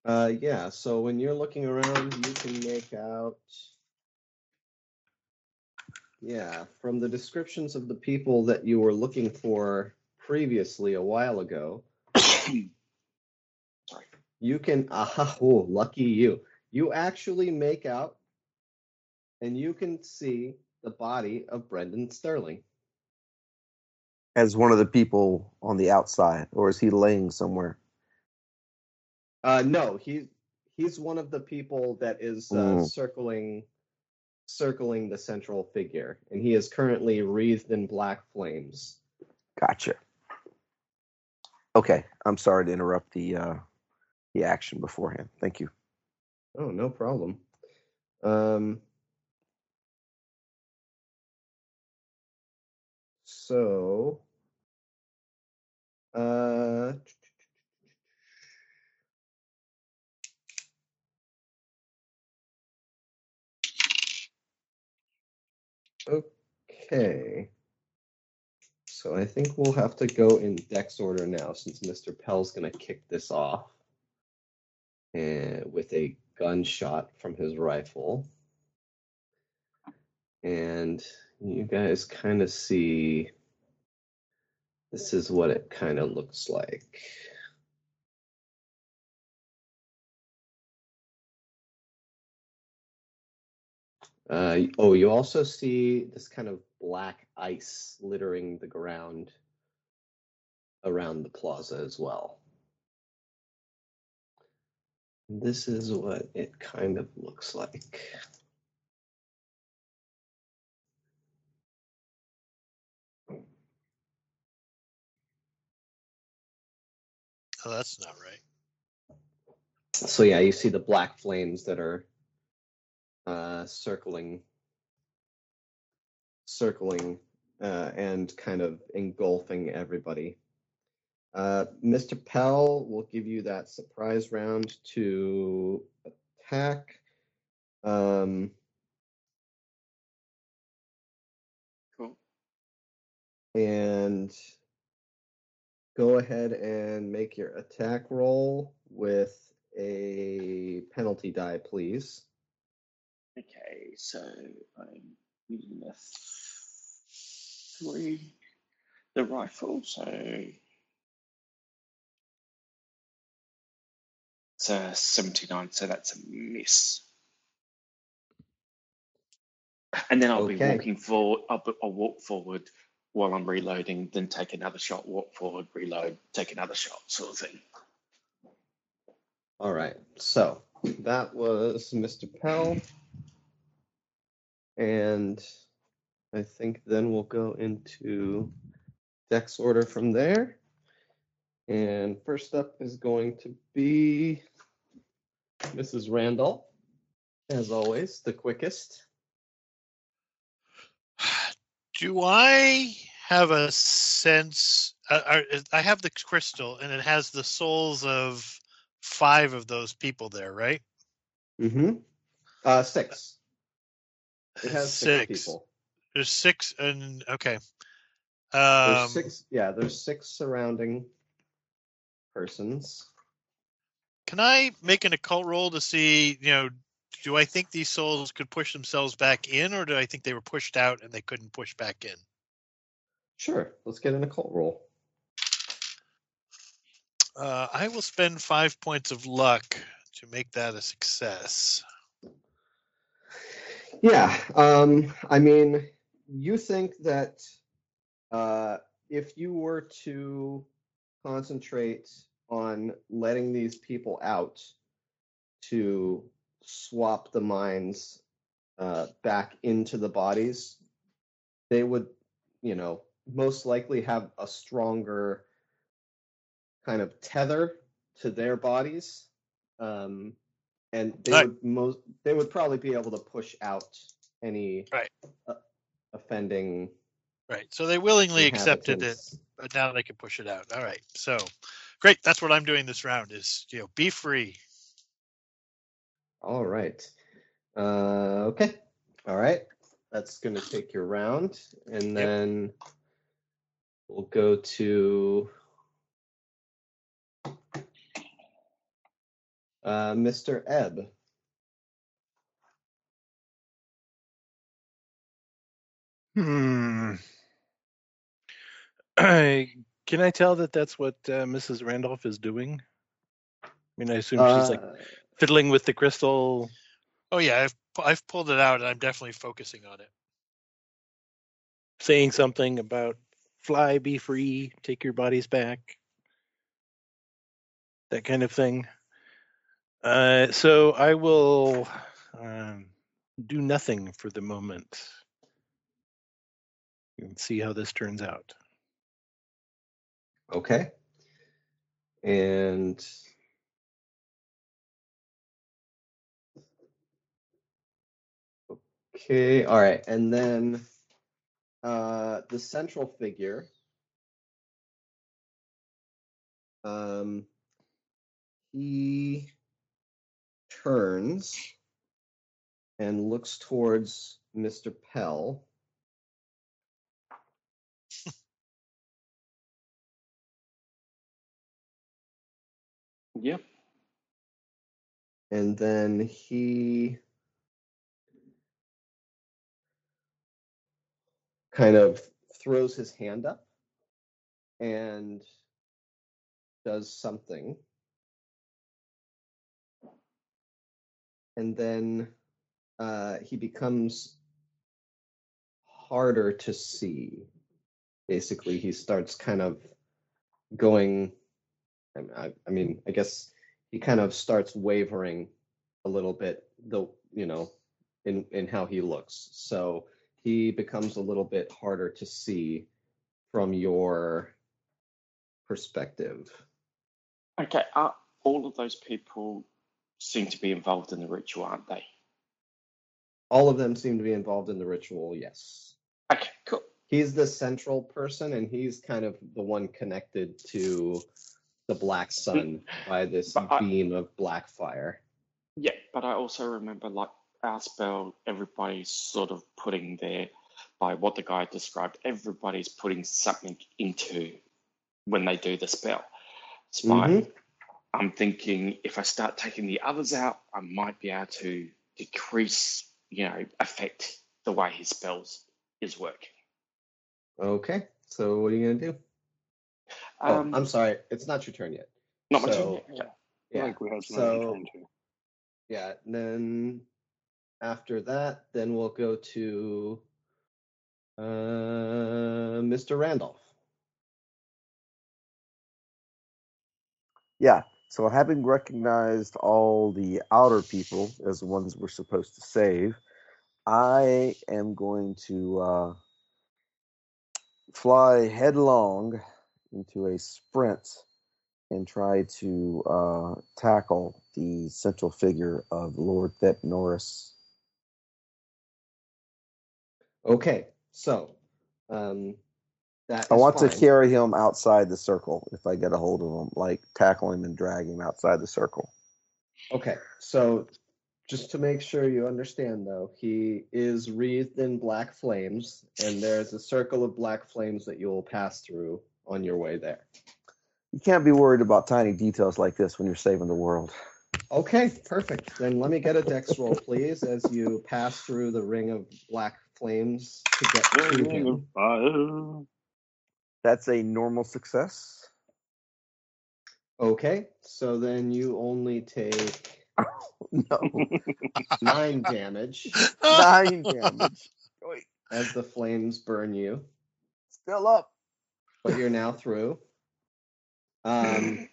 Uh, yeah, so when you're looking around, you can make out. Yeah, from the descriptions of the people that you were looking for previously a while ago, you can. Ah, oh, lucky you. You actually make out and you can see the body of Brendan Sterling. As one of the people on the outside, or is he laying somewhere? Uh, no, he's he's one of the people that is uh, Mm. circling circling the central figure, and he is currently wreathed in black flames. Gotcha. Okay, I'm sorry to interrupt the uh, the action beforehand. Thank you. Oh, no problem. Um, so, uh, okay. So I think we'll have to go in dex order now since Mr. Pell's going to kick this off and with a gunshot from his rifle. And you guys kind of see this is what it kind of looks like. Uh, oh, you also see this kind of black ice littering the ground around the plaza as well. This is what it kind of looks like. Oh, that's not right. So yeah, you see the black flames that are uh, circling, circling, uh, and kind of engulfing everybody. Uh, Mr. Pell will give you that surprise round to attack. Um, Cool. and go ahead and make your attack roll with a penalty die, please. Okay, so I'm using a three, the rifle, so it's a 79, so that's a miss. And then I'll be Okay. walking forward, I'll, I'll walk forward while I'm reloading, then take another shot, walk forward, reload, take another shot, sort of thing. All right, so that was Mr. Pell. And I think then we'll go into Dex order from there. And first up is going to be Mrs. Randall, as always, the quickest. Do I have a sense? Uh, uh, I have the crystal, and it has the souls of five of those people there, right? Mm-hmm. Uh, six. It has six, Six. people. There's six, and okay. There's Um, six. Yeah, there's six surrounding persons. Can I make an occult roll to see, you know, do I think these souls could push themselves back in, or do I think they were pushed out and they couldn't push back in? Sure, let's get an occult roll. Uh, I will spend five points of luck to make that a success. Yeah, um, I mean, you think that uh, if you were to concentrate on letting these people out to swap the minds uh, back into the bodies, they would, you know, most likely have a stronger kind of tether to their bodies. Um, and they Right. would most they would probably be able to push out any Right. uh, offending Right. So they willingly accepted it, but now they can push it out. All right. So great. That's what I'm doing this round is, you know, be free. All right. Uh, okay. All right. That's going to take your round. And then we'll go to uh, Mr. Ebb. Hmm. Can I tell that that's what uh, Mrs. Randolph is doing? I mean, I assume she's like Uh, fiddling with the crystal. Oh yeah, I've I've pulled it out and I'm definitely focusing on it. saying something about fly, be free, take your bodies back, that kind of thing. Uh, so I will um, do nothing for the moment and see how this turns out. Okay. And okay, all right. And then uh the central figure um he turns and looks towards Mr. Pell. Yep. and then he kind of throws his hand up and does something. And then uh, he becomes harder to see. Basically he starts kind of going I, I, mean i guess he kind of starts wavering a little bit the you know in in how he looks. So he becomes a little bit harder to see from your perspective Okay. All of those people seem to be involved in the ritual, aren't they? all of them seem to be involved in the ritual yes Okay. Cool. he's the central person and he's kind of the one connected to the black sun mm, by this But I- beam of black fire Yeah, but I also remember like our spell, everybody's sort of putting their, by what the guy described, everybody's putting something into when they do the spell. It's fine. I'm thinking if I start taking the others out, I might be able to decrease, you know, affect the way his spells is working. okay so what are you gonna do oh Um, i'm sorry it's not your turn yet not my turn yet. Okay. I yeah think we have so- turn. Yeah, and then after that, then we'll go to uh, Mr. Randolph. Yeah. So having recognized all the outer people as the ones we're supposed to save, I am going to uh, fly headlong into a sprint and try to uh, tackle the central figure of Lord Thet Norris. Okay, so um, that I want to carry him outside the circle if I get a hold of him, like tackle him and drag him outside the circle. Okay, so just to make sure you understand, though, he is wreathed in black flames, and there's a circle of black flames that you will pass through on your way there. You can't be worried about tiny details like this when you're saving the world. Okay, perfect. Then let me get a dex roll, please, as you pass through the ring of black flames to get to Ring of him. fire. That's a normal success. Okay, so then you only take No, nine damage nine damage. Wait, as the flames burn you, still up. but you're now through. Um,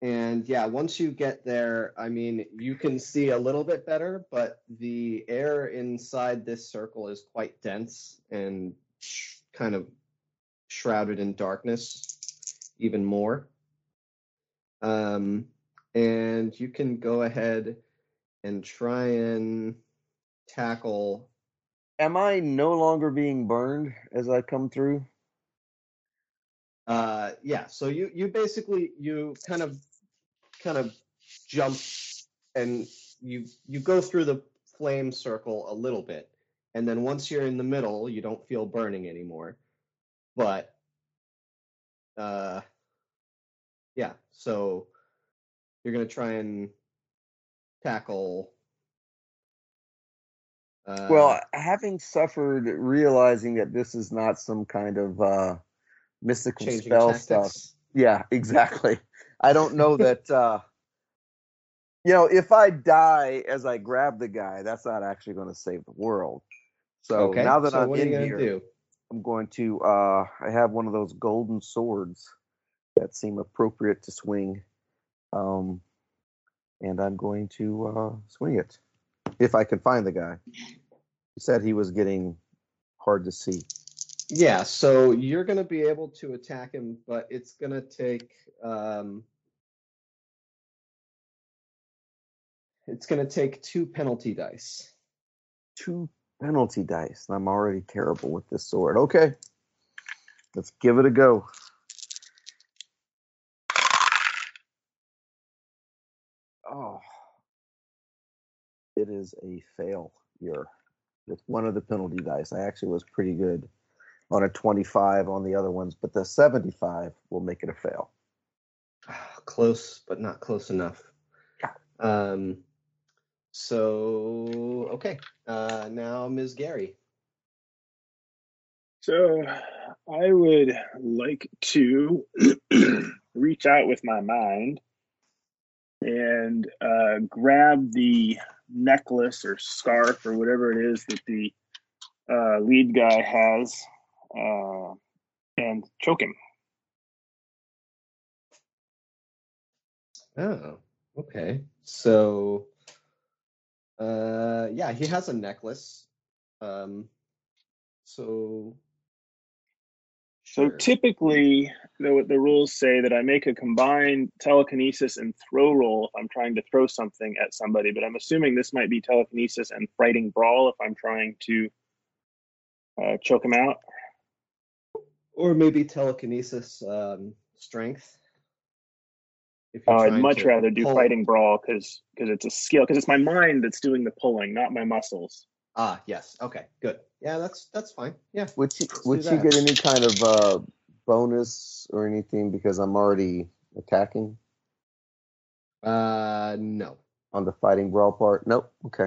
and yeah, once you get there, I mean, you can see a little bit better, but the air inside this circle is quite dense and sh- kind of shrouded in darkness even more. Um, and you can go ahead and try and tackle. Am I no longer being burned as I come through? Uh, yeah, so you you basically you kind of kind of jump and you you go through the flame circle a little bit, and then once you're in the middle, you don't feel burning anymore. But uh, yeah, so you're gonna try and tackle. Uh, well, having suffered, realizing that this is not some kind of uh, mystical spell tactics. stuff. Yeah, exactly. I don't know that. Uh, you know, if I die as I grab the guy, that's not actually going to save the world. So okay, now that so I'm in here, do? I'm going to. Uh, I have one of those golden swords that seem appropriate to swing, um, and I'm going to uh, swing it if I can find the guy. He said he was getting hard to see. Yeah, so you're going to be able to attack him, but it's going to take um, it's going to take two penalty dice. Two penalty dice. I'm already terrible with this sword. Okay, let's give it a go. Oh, it is a failure. With one of the penalty dice, I actually was pretty good on a 25 on the other ones, but the 75 will make it a fail. Close, but not close enough. Um, so okay, uh, now Ms. Gary. So I would like to reach out with my mind and uh, grab the necklace or scarf or whatever it is that the uh, lead guy has uh, and choke him. Oh, okay. So, uh, yeah, he has a necklace. Um, so, So typically, the, the rules say that I make a combined telekinesis and throw roll if I'm trying to throw something at somebody, but I'm assuming this might be telekinesis and fighting brawl if I'm trying to uh, choke him out. Or maybe telekinesis um, strength. If you're Oh, I'd much rather do pull- fighting brawl because because it's a skill because it's my mind that's doing the pulling, not my muscles. Ah, yes. Okay, good. Yeah, that's that's fine. Yeah. Would he, Let's would he get any kind of uh, bonus or anything because I'm already attacking Uh, no, on the fighting brawl part? Nope. Okay.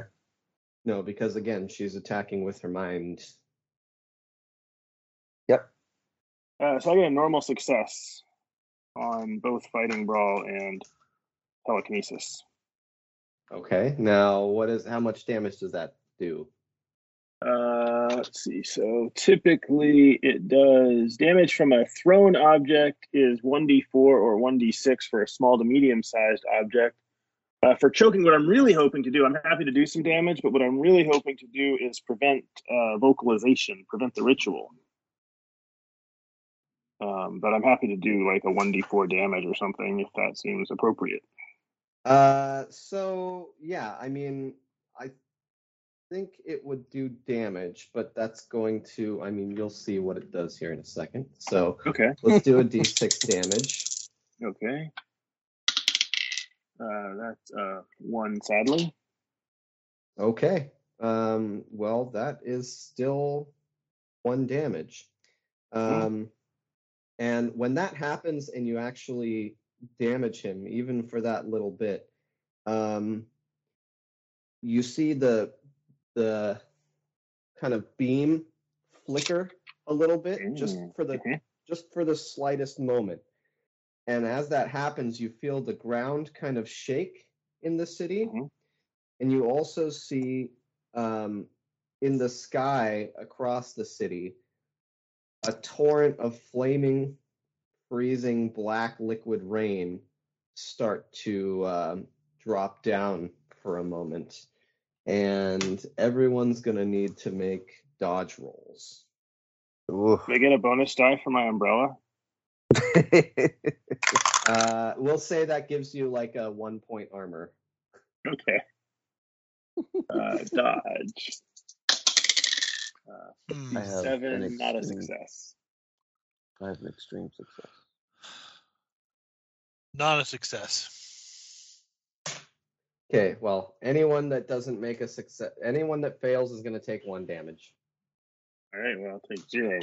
no, because again, she's attacking with her mind. Yep. Uh, so I get a normal success on both fighting brawl and telekinesis. Okay. Now, what is how much damage does that do? Uh, let's see. So typically it does damage from a thrown object is 1d4 or 1d6 for a small to medium sized object. Uh, for choking, what I'm really hoping to do, I'm happy to do some damage, but what I'm really hoping to do is prevent uh, vocalization, prevent the ritual. Um, but I'm happy to do like a 1d4 damage or something if that seems appropriate. Uh, so yeah, I mean, I think it would do damage, but that's going to, I mean, you'll see what it does here in a second. So Okay. let's do a d6 damage. Okay. Uh, that's uh, one, sadly. Okay. Um, well, that is still one damage. Um, And when that happens and you actually damage him, even for that little bit, um, you see the the kind of beam flicker a little bit just Mm, for the mhm. just for the slightest moment. And as that happens, you feel the ground kind of shake in the city. Mhm. And you also see um, in the sky across the city a torrent of flaming, freezing black liquid rain start to um, drop down for a moment. And everyone's going to need to make dodge rolls. Ooh. Do I get a bonus die for my umbrella? Uh, we'll say that gives you like a one point armor. Okay. Uh, dodge. Uh. I have an seven, not a success. I have an extreme success. Not a success. Okay, well, anyone that doesn't make a success, anyone that fails is going to take one damage. All right, well, I'll take zero.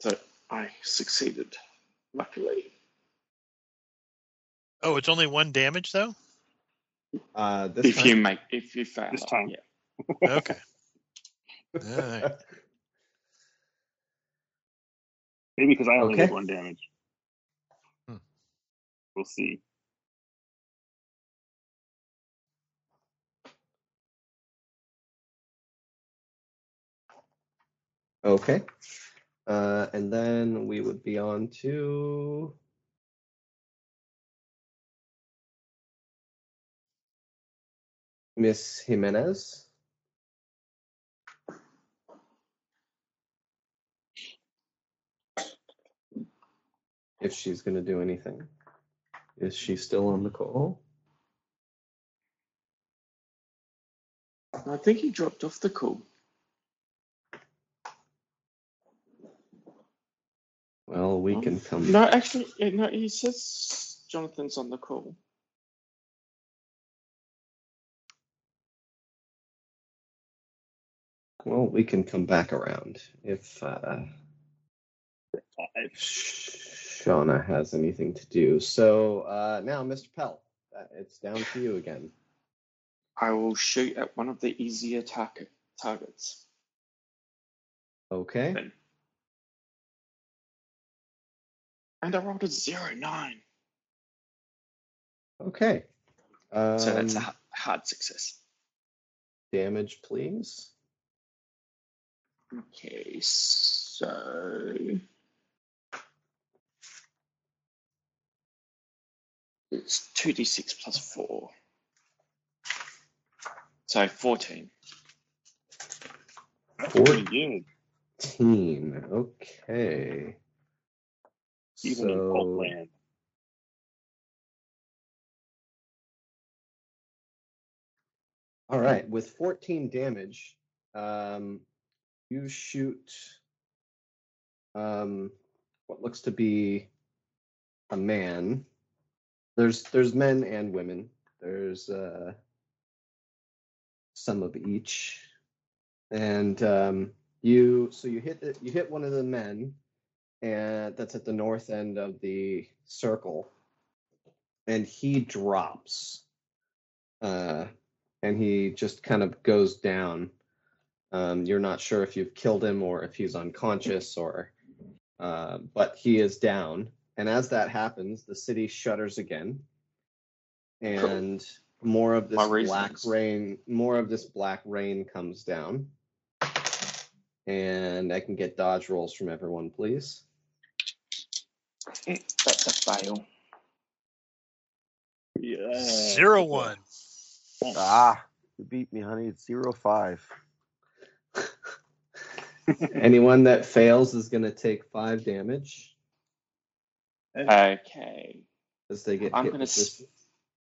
So I succeeded, luckily. Oh, it's only one damage though. Uh, this If time, you make, if you fail, This time. yeah. Okay. All right. Maybe because I only Okay. did one damage. Hmm. We'll see. okay. Uh, and then we would be on to Miss Jimenez. If she's going to do anything. Is she still on the call? I think he dropped off the call. Well, we can come. No, actually, no. He says Jonathan's on the call. Well, we can come back around if uh, Five. Shauna has anything to do. So uh, now, Mr. Pell, uh, it's down to you again. I will shoot at one of the easier target targets. Okay. Then. And I rolled a zero nine, Okay. Um, so that's a hard success. damage, please. Okay, so it's two d six plus four, so fourteen. That's Four. pretty good. Teen. Okay. Even in So- pulp land. All right, with 14 damage, um, you shoot um, what looks to be a man. There's there's men and women. There's uh, some of each, and um, you so you hit the, you hit one of the men, and that's at the north end of the circle, and he drops. Uh, and he just kind of goes down. Um, you're not sure if you've killed him or if he's unconscious or, uh, but he is down. And as that happens, the city shudders again, and more of this My black reasons. rain, more of this black rain comes down. And I can get dodge rolls from everyone, please. That's a fail. Yeah. Zero one. Ah, you beat me, honey. It's zero five. Anyone that fails is going to take five damage Okay. as they get I'm hit gonna with s- this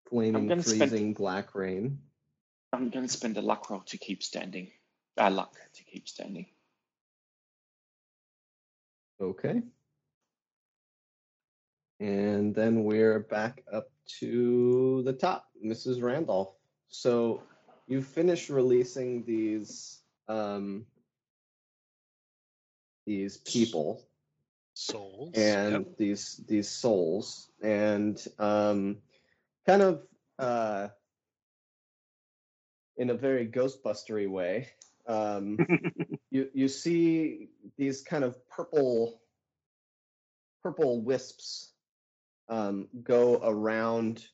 flaming, gonna spend- freezing black rain. I'm going to spend a luck roll to keep standing. Uh, luck to keep standing. Okay. And then we're back up to the top, Mrs. Randolph. So you finish releasing these um, these people. Souls. and Yep. these these souls and um, kind of uh, in a very ghostbustery way um, you you see these kind of purple purple wisps um, go around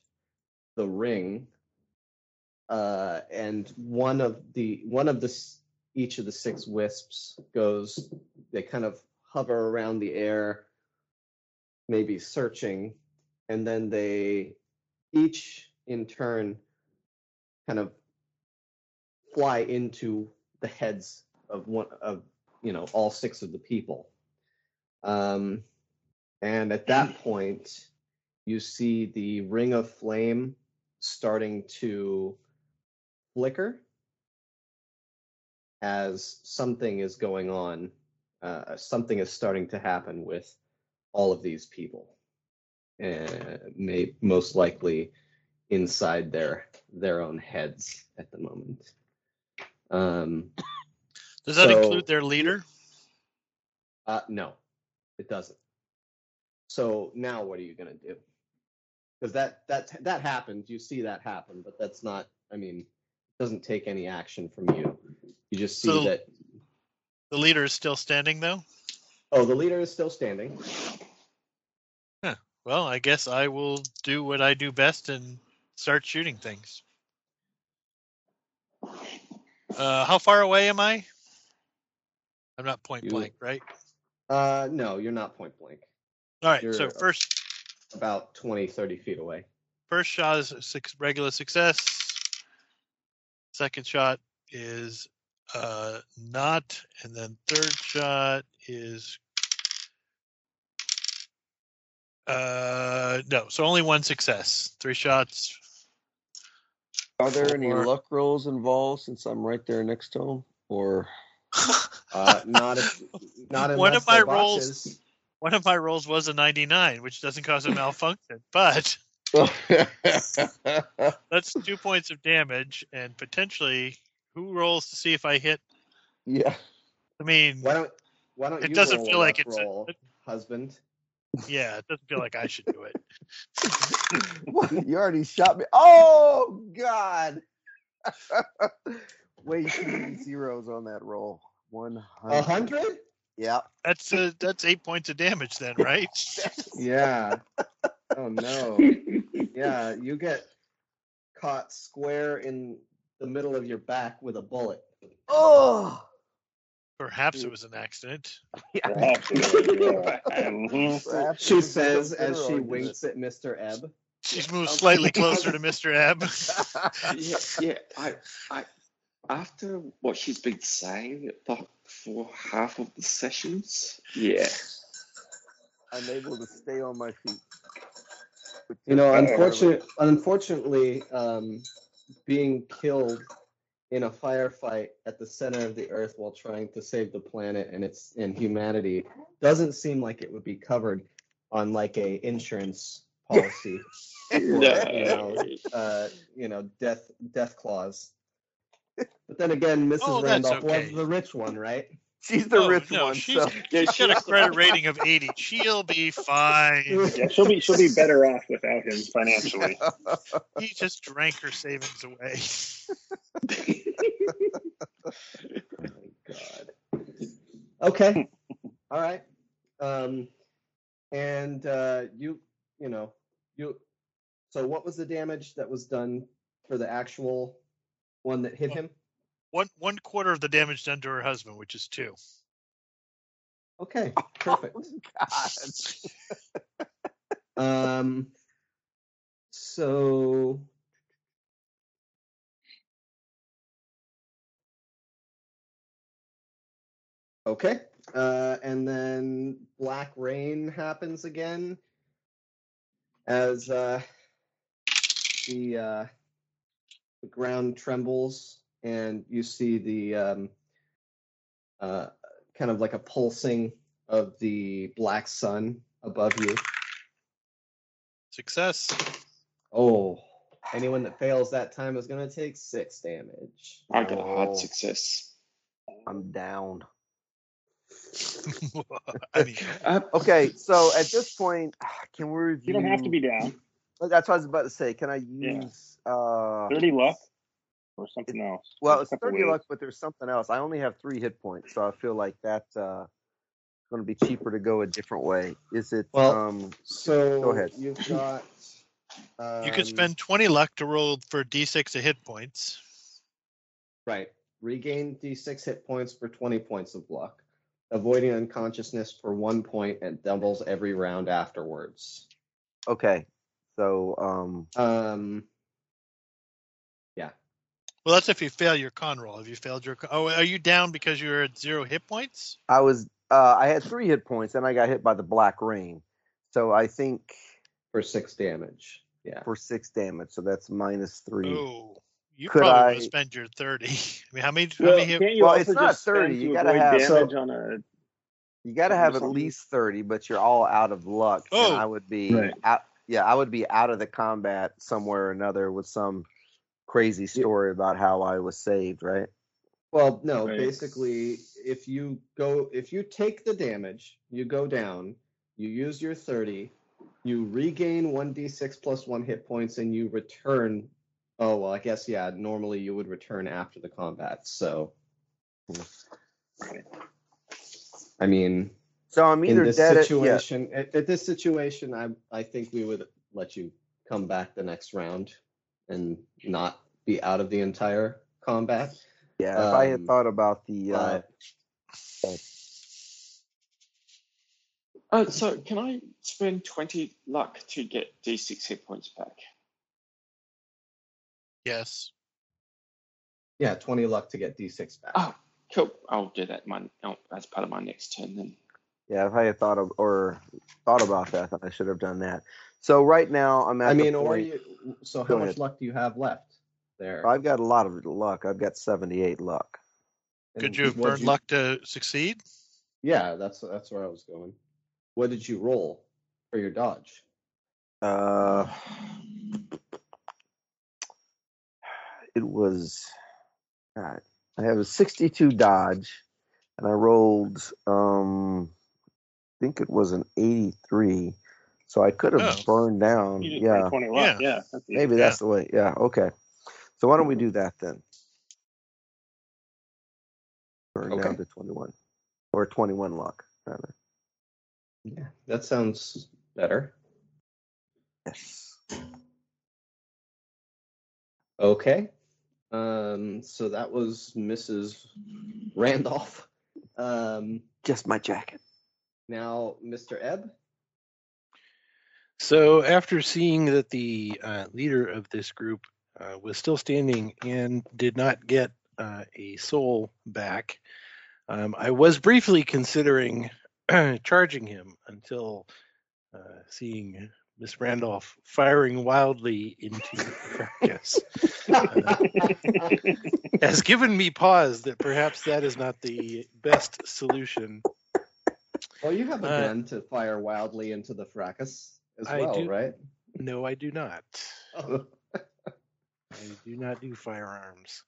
the ring uh, and one of the one of the each of the six wisps goes they kind of hover around the air maybe searching and then they each in turn kind of fly into the heads of one of you know all six of the people. Um, and at that point you see the ring of flame starting to flicker as something is going on uh, something is starting to happen with all of these people and may most likely inside their their own heads at the moment um, Does that so- include their leader? uh, no, it doesn't. So now what are you gonna do? Because that that that happened. You see that happen, but that's not. I mean, it doesn't take any action from you. You just see So- that. The leader is still standing though. Oh, the leader is still standing. Well, I guess I will do what I do best and start shooting things. Uh, how far away am I? I'm not point You- blank, right? Uh, no, you're not point blank. All right. So you're- first, About 20, 30 feet away. first shot is a six, regular success. Second shot is uh, not, and then third shot is uh, no. So only one success. Three shots. Are there any luck rolls involved since I'm right there next to him? Or Uh, not if, not One of my rolls- One of my rolls was a 99, which doesn't cause a malfunction, but that's two points of damage, and potentially, who rolls to see if I hit? yeah. I mean, Why don't Why don't It you doesn't roll feel like luck it's a- husband? yeah, it doesn't feel like I should do it. What? You already shot me. Oh God! Way too many zeros on that roll. One A hundred. hundred? Yeah. That's uh, that's eight points of damage, then, right? Yeah. Oh no. Yeah, you get caught square in the middle of your back with a bullet. Oh. Perhaps it was an accident. Yeah. Perhaps She says as she winks at Mr. Ebb. She's moved slightly closer to Mr. Ebb. yeah, yeah. I, I, after what she's been saying the, for half of the sessions, yeah, I'm able to stay on my feet. You know, is- unfortunate, unfortunately, um, being killed in a firefight at the center of the Earth while trying to save the planet and its and humanity doesn't seem like it would be covered on like a insurance policy. or, you know, uh, you know, death death clause. But then again, Mrs. Oh, Randolph okay. was the rich one, right? She's the Oh, rich no, one. she's- So yeah, She's got a credit rating of 80. She'll be fine. Yeah, she'll be she'll be better off without him financially. He just drank her savings away. Oh my god. Okay. All right. Um, and uh, you, you know, you. So what was the damage that was done for the actual one that hit him? One one quarter of the damage done to her husband, which is two. Okay, perfect. God. Um, so okay, uh, and then black rain happens again as uh, the uh, the ground trembles, and you see the um, uh, kind of like a pulsing of the black sun above you. Success. Oh, anyone that fails that time is going to take six damage. I got a hard Oh. success. I'm down. I mean, Uh, Okay, so at this point, can we review? You don't have to be down. That's what I was about to say. Can I Yeah. use? uh 30 luck or something else. Well, it's thirty ways. luck, but there's something else. I only have three hit points, so I feel like that's uh, going to be cheaper to go a different way. Is it? Well, um, So Go ahead. You've got. you could um, spend 20 luck to roll for d6 of hit points. Right. Regain d6 hit points for 20 points of luck. Avoiding unconsciousness for one point and doubles every round afterwards. okay, so um, Um, Well, that's if you fail your con roll. Have you failed your? Con- oh, are you down because you're at zero hit points? I was uh, I had three hit points, and I got hit by the black rain. So I think for six damage. Yeah. for six damage, so that's minus three. Oh, you Could probably I- spend your 30. I mean, how many? How Well, many hit? you Well, also it's not just 30, you gotta have- damage on a You got to have at least thirty, but you're all out of luck. and Oh. I would be Right. out. Yeah, I would be out of the combat somewhere or another with some crazy story about how I was saved. Right? Well, no, Right. basically, if you go, if you take the damage, you go down, you use your 30, you regain 1d6 plus 1 hit points, and you return. Oh, well, I guess, yeah, normally you would return after the combat. So, I mean, So I'm in either this dead. At, yeah, situation, at, at this situation, I, I think we would let you come back the next round and not be out of the entire combat. yeah. If I had um, thought about the, uh, But uh, so can I spend 20 luck to get d6 hit points back? Yes. yeah, 20 luck to get d6 back. Oh, cool. I'll do that my, oh, as part of my next turn then. yeah, if I had thought of or thought about that, then I should have done that. So right now I'm at. I mean, or you. So Go how much ahead. luck do you have left there? I've got a lot of luck. I've got 78 luck. And Could you have what'd burned luck to succeed? Yeah, that's that's where I was going. What did you roll for your dodge? Uh, it was. God, I have a 62 dodge, and I rolled. Um, I think it was an 83. So I could have Oh. burned down. Yeah, yeah. Yeah. that's easy. maybe that's the way. Yeah, okay. So why don't we do that then? Burn down to 21, or 21 lock, rather. Yeah, that sounds better. Yes. Okay. Um, so that was Mrs. Randolph. Um, Just my jacket. now, Mr. Ebb. So after seeing that the uh, leader of this group uh, was still standing and did not get uh, a soul back, um, I was briefly considering charging him until uh, seeing Miss Randolph firing wildly into the fracas has given me pause that perhaps that is not the best solution. Well, you have a Uh, gun to fire wildly into the fracas as I well, do- right? No, I do not. Oh, I do not do firearms.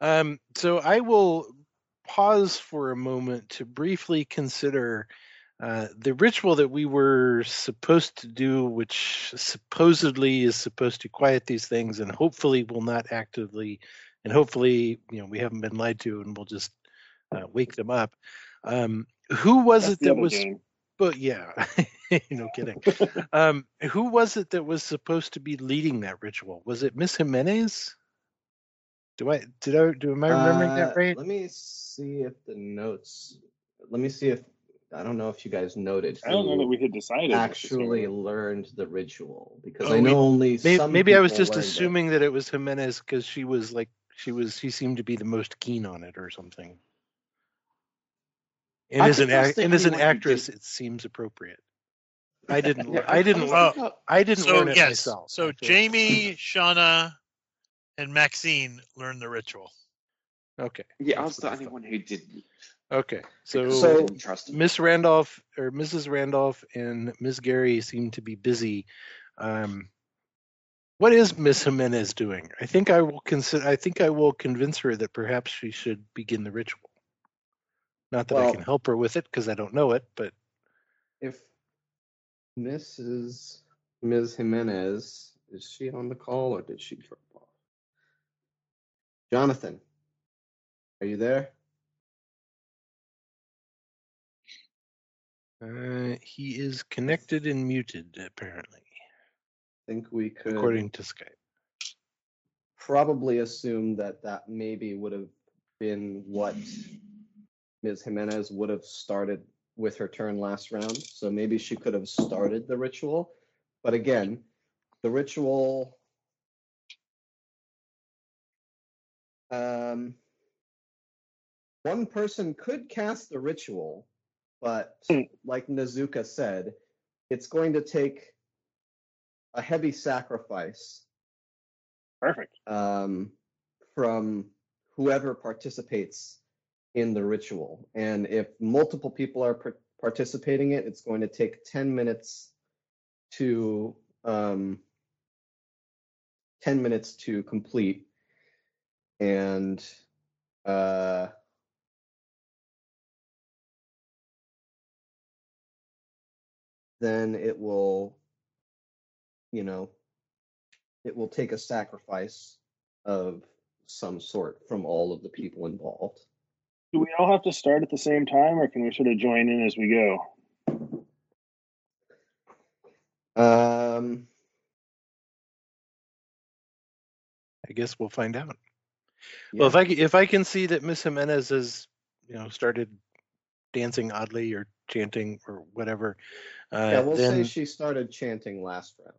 Um, so I will pause for a moment to briefly consider uh, the ritual that we were supposed to do, which supposedly is supposed to quiet these things and hopefully will not actively, and hopefully, you know, we haven't been lied to and we'll just uh, wake them up. Um, who was That's it that was? game. But yeah, no kidding. Um, who was it that was supposed to be leading that ritual? Was it Miss Jimenez? Do I did I do am I remembering Uh, that right? Let me see if the notes. Let me see if I don't know if you guys noted. I don't know that we had decided. actually learned the ritual because Oh, I know we- only Maybe, some. maybe I was just learned it. assuming that it was Jimenez because she was like she was she seemed to be the most keen on it or something. And I as an act, and as an only one who actress, it seems appropriate. I didn't. Yeah, I didn't. was Oh. I didn't So learn it yes. myself. So I feel- Jamie, Shauna, and Maxine learned the ritual. Okay. yeah, I was That's the only one who didn't. Okay. So, So- trust. Miss Randolph or Mrs. Randolph and Miss Gary seem to be busy. Um, what is Miss Jimenez doing? I think I will consider. I think I will convince her that perhaps she should begin the ritual. Not that I can help her with it because I don't know it, but If Mrs. Ms. Jimenez is she on the call or did she drop off? Jonathan, are you there? uh, he is connected and muted apparently, I think we could according to Skype. probably assume that that maybe would have been what Ms. Jimenez would have started with her turn last round. So maybe she could have started the ritual. But again, the ritual. Um, one person could cast the ritual, but Hmm. like Nazuka said, it's going to take a heavy sacrifice Perfect. um, from whoever participates in the ritual. And if multiple people are par- participating it, it's going to take 10 minutes to um, 10 minutes to complete. And uh, then it will, you know, it will take a sacrifice of some sort from all of the people involved. Do we all have to start at the same time, or can we sort of join in as we go? Um, I guess we'll find out. Well, if I c- if I can see that Miss Jimenez has you know started dancing oddly or chanting or whatever, uh, yeah, we'll then say she started chanting last round.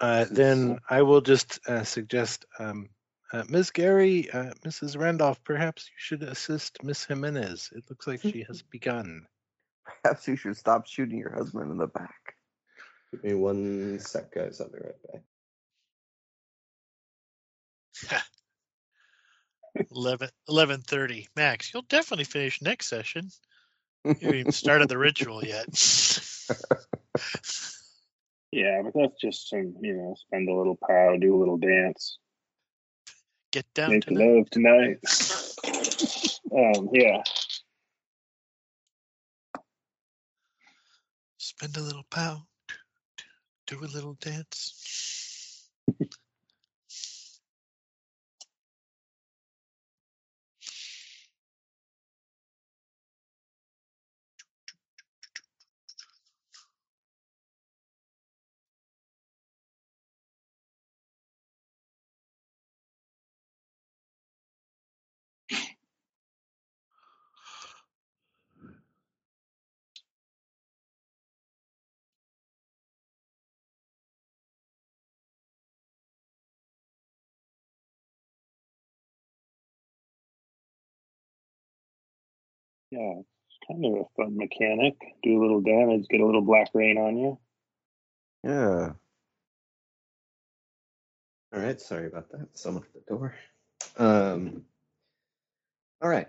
uh, then I will just uh, suggest um, uh, Ms. Gary, uh, Mrs. Randolph, perhaps you should assist Miss Jimenez. It looks like she has begun. Perhaps you should stop shooting your husband in the back. Give me one sec, guys. I'll be right back. 11 11:30. Max, you'll definitely finish next session. You haven't even started the ritual yet. Yeah, but that's just some, you know, spend a little pow, do a little dance, Get down make tonight. love tonight. um, yeah. Spend a little pound. Do a little dance. Yeah, it's kind of a fun mechanic. Do a little damage, get a little black rain on you. Yeah. All right, sorry about that. Someone at the door. Um, all right,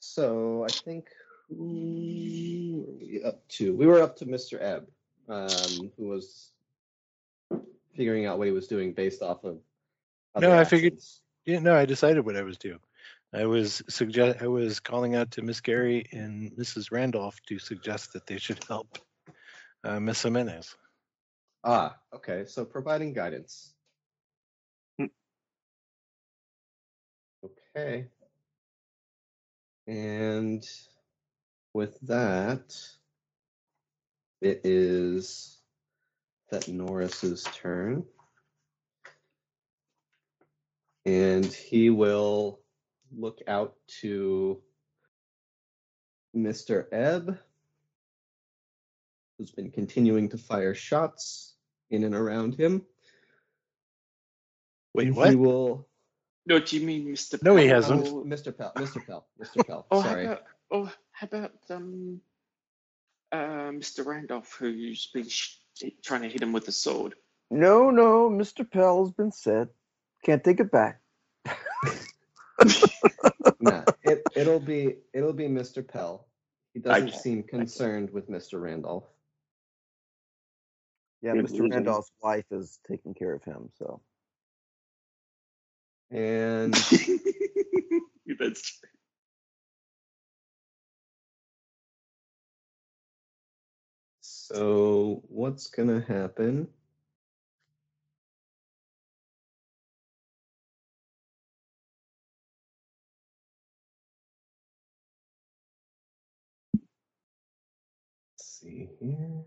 so I think who were we up to? We were up to Mr. Ebb, um, who was figuring out what he was doing based off of. No, other I figured- Yeah, no, I decided what I was doing. I was suggest I was calling out to Miss Gary and Mrs. Randolph to suggest that they should help uh, Miss Jimenez. Ah, okay. So providing guidance. Hmm. Okay. And with that, it is Thet Norris's turn. And he will look out to Mr. Ebb, who's been continuing to fire shots in and around him. Wait, what? He will. No, do you mean Mr. No, he hasn't. Mr. Pell. Mr. Pell. Mr. Pell. Oh, Sorry. how about oh, how about um, uh, Mr. Randolph, who's been sh- trying to hit him with a sword? No, no, Mr. Pell has been said. Can't take it back. No, it'll be it'll be Mr. Pell. He doesn't seem concerned with Mr. Randolph. Yeah, Mr. Randolph's wife is taking care of him, so And That's so what's gonna happen see here.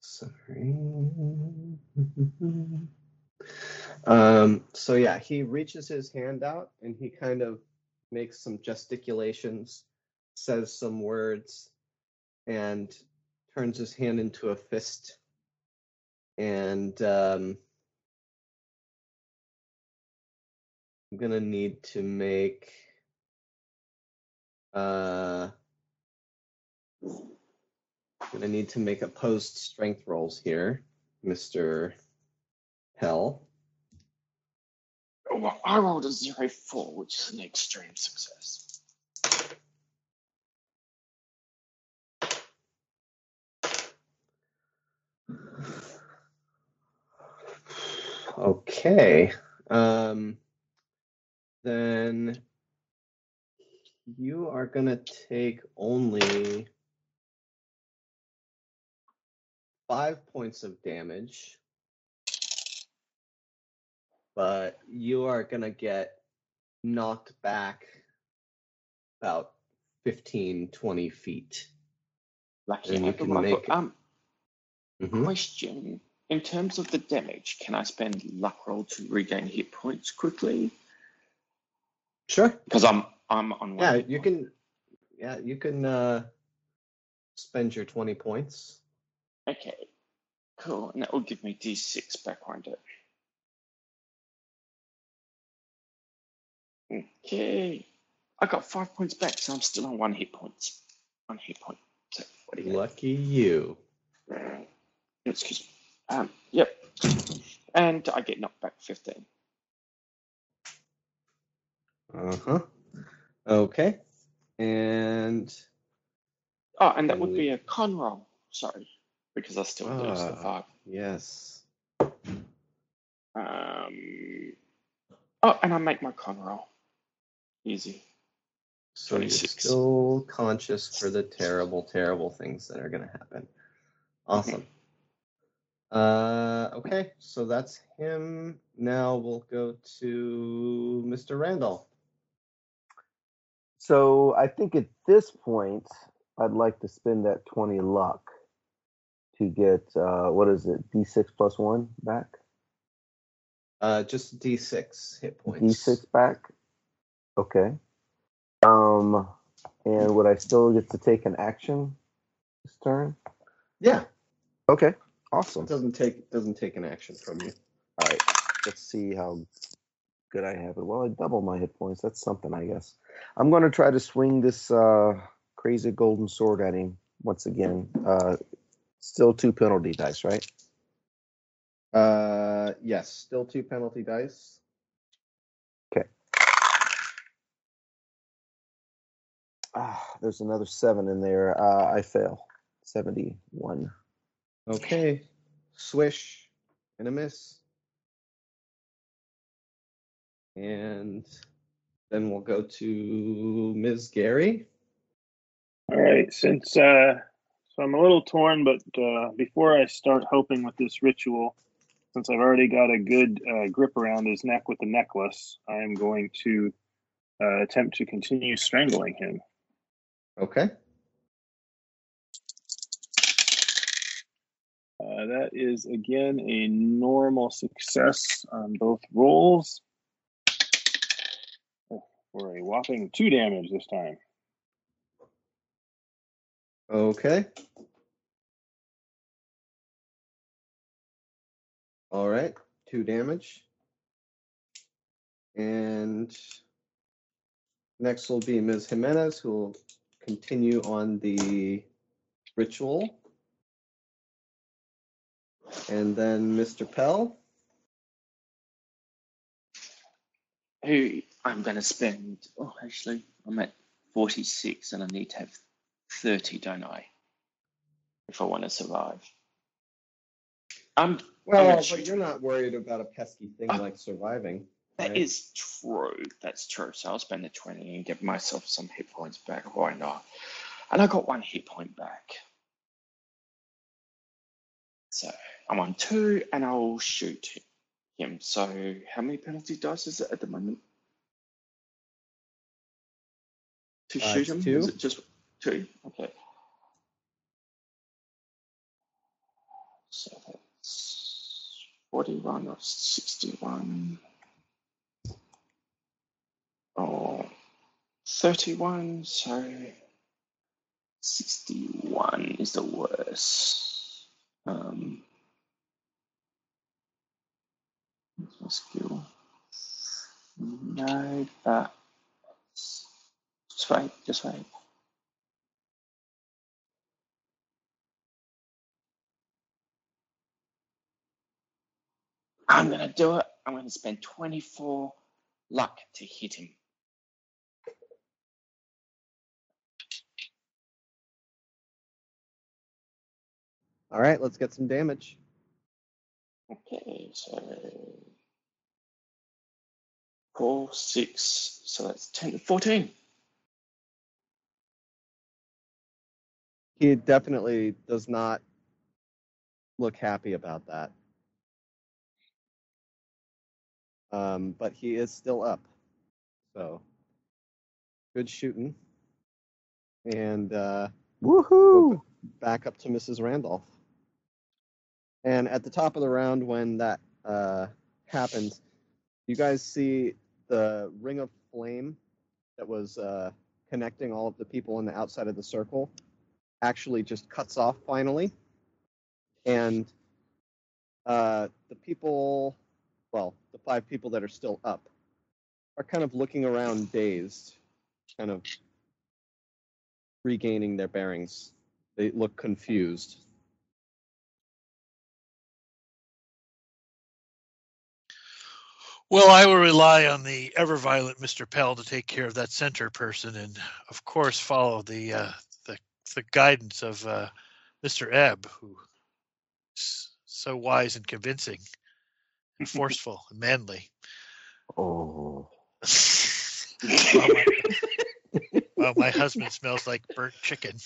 Sorry. Um, so yeah, he reaches his hand out and he kind of makes some gesticulations, says some words, and turns his hand into a fist. And um, I'm gonna need to make uh, gonna need to make opposed strength rolls here, Mister Pell. Well, I rolled a zero four, which is an extreme success. Okay. Um, then you are going to take only five points of damage, but you are going to get knocked back about 15, 20 feet. Lucky And I you got can my make-. Um, Mhm. question: In terms of the damage, can I spend luck roll to regain hit points quickly? Sure. Because I'm I'm on one. Yeah, you point. can. Yeah, you can uh, spend your 20 points. Okay, cool. And that will give me d6 back, won't it? Okay. I got five points back, so I'm still on one hit points. One hit point. So you Lucky you. Excuse me. Um, yep. And I get knocked back 15. Uh huh. Okay. And Oh, and that would be a con roll. Sorry, because I still lose the Ah. five. yes. Um. Oh, and I make my con roll. Easy. So you're still conscious for the terrible, terrible things that are going to happen. Awesome. Uh, okay, so that's him. Now we'll go to Mr. Randolph. So I think at this point, I'd like to spend that 20 luck to get, uh, what is it, D6 plus one back? Uh, just D6 hit points. D6 back? Okay. Um, and would I still get to take an action this turn? Yeah, Okay, it awesome. doesn't take doesn't take an action from you. All right, let's see how good I have it. Well, I double my hit points. That's something, I guess. I'm going to try to swing this uh, crazy golden sword at him once again. Uh, still two penalty dice, right? Uh, yes, still two penalty dice. Okay. Ah, there's another seven in there. Uh, I fail. 71. Okay, swish and a miss. And then we'll go to Ms. Gary. All right, since uh, so I'm a little torn, but uh, before I start hoping with this ritual, since I've already got a good uh, grip around his neck with the necklace, I am going to uh, attempt to continue strangling him. Okay. Uh, that is again a normal success on both rolls Oh, for a whopping two damage this time. Okay. All right, two damage. And next will be Ms. Jimenez, who will continue on the ritual. And then Mr. Pell. Who I'm going to spend. Oh, actually, I'm at 46 and I need to have 30, don't I? If I want to survive. I'm. I'm Well, gonna but you're not worried about a pesky thing Ah. like surviving. That right? is true. That's true. So I'll spend the 20 and get myself some hit points back. Why not? And I got one hit point back. So I'm on two and I'll shoot him. So how many penalty dice is it at the moment? To Uh, shoot him? two. Is it just two? Okay. So that's 41 or 61. Or 31, so 61 is the worst. Um, what's my skill? No, but just wait, just wait. I'm gonna do it. I'm gonna spend 24 luck to hit him. All right, let's get some damage. Okay, so four, six, so that's 10, to 14. He definitely does not look happy about that. Um, but he is still up. So good shooting. And uh, Woohoo! back up to Mrs. Randolph. And at the top of the round, when that uh, happens, you guys see the ring of flame that was uh, connecting all of the people on the outside of the circle actually just cuts off finally. And uh, the people, well, the five people that are still up, are kind of looking around dazed, kind of regaining their bearings. They look confused. Well, I will rely on the ever violent Mr. Pell to take care of that center person, and of course follow the uh, the, the guidance of uh, Mr. Ebb, who is so wise and convincing, and forceful and manly. Oh. well, my, well, my husband smells like burnt chicken.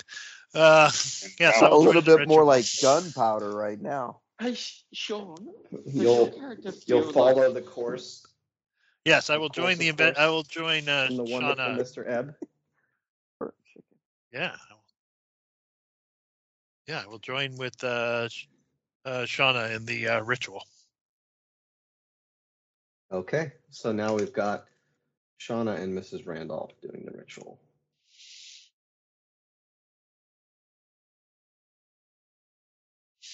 Uh, yes, a I'll little bit more like gunpowder right now. Hey, Sh- Sean, does You'll character you'll follow like the course Yes, I will join the event. I will join uh, from the wonderful Shauna. Mr. Ebb. Yeah. Yeah, we'll join with uh, uh, Shauna in the uh, ritual. Okay, so now we've got Shauna and Mrs. Randolph doing the ritual.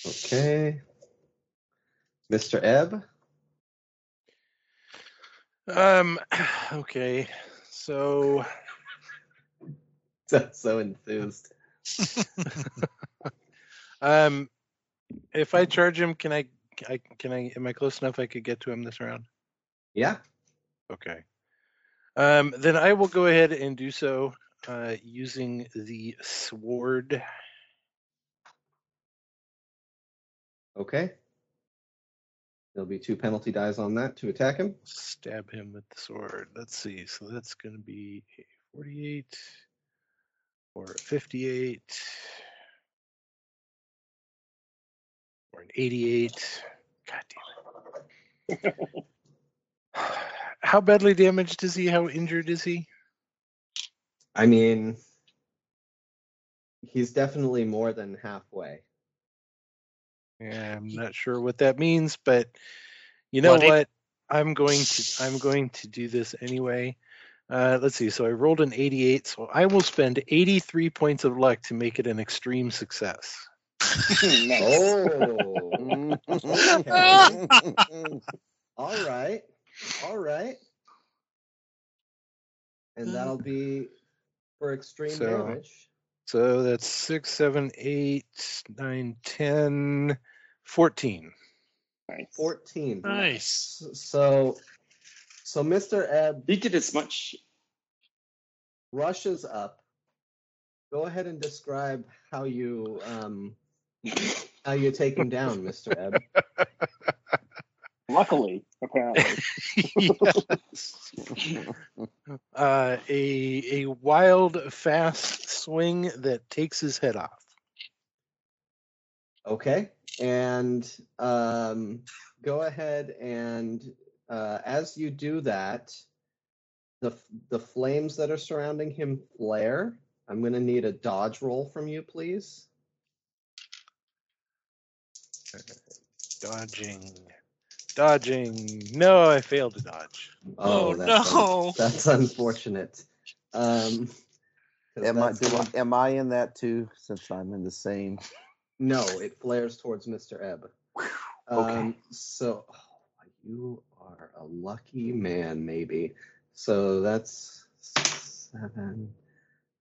Okay. Mr. Ebb, Um, okay, so so, so enthused. um, if I charge him, can I? I can I? Am I close enough? I could get to him this round. Yeah, Okay. Um, then I will go ahead and do so uh, using the sword. okay. There'll be two penalty dies on that to attack him. Stab him with the sword. Let's see. So that's going to be a 48 or a 58 or an 88. God damn it. How badly damaged is he? How injured is he? I mean, he's definitely more than halfway. Yeah, I'm not sure what that means, but you know Bloody. what? I'm going to I'm going to do this anyway. Uh, let's see. So I rolled an 88, so I will spend 83 points of luck to make it an extreme success. nice. Oh, all right, all right. And that'll be for extreme So- damage. So that's six, seven, eight, nine, 10, 14. nice. 14. nice. So, so Mr. Ebb you did as much? rushes up. Go ahead and describe how you um, How you take him down, Mr. Ebb? Luckily, apparently. Uh, a a wild, fast swing that takes his head off. Okay. And um, go ahead and uh, as you do that, the the flames that are surrounding him flare. I'm going to need a dodge roll from you, please. Dodging, dodging. No, I failed to dodge. Oh, that's no. that's unfortunate. Um, 'cause Am I, do I, am I in that too? Since I'm in the same. No, it flares towards Mr. Ebb. Okay. Um, so oh, you are a lucky man, maybe. So that's seven.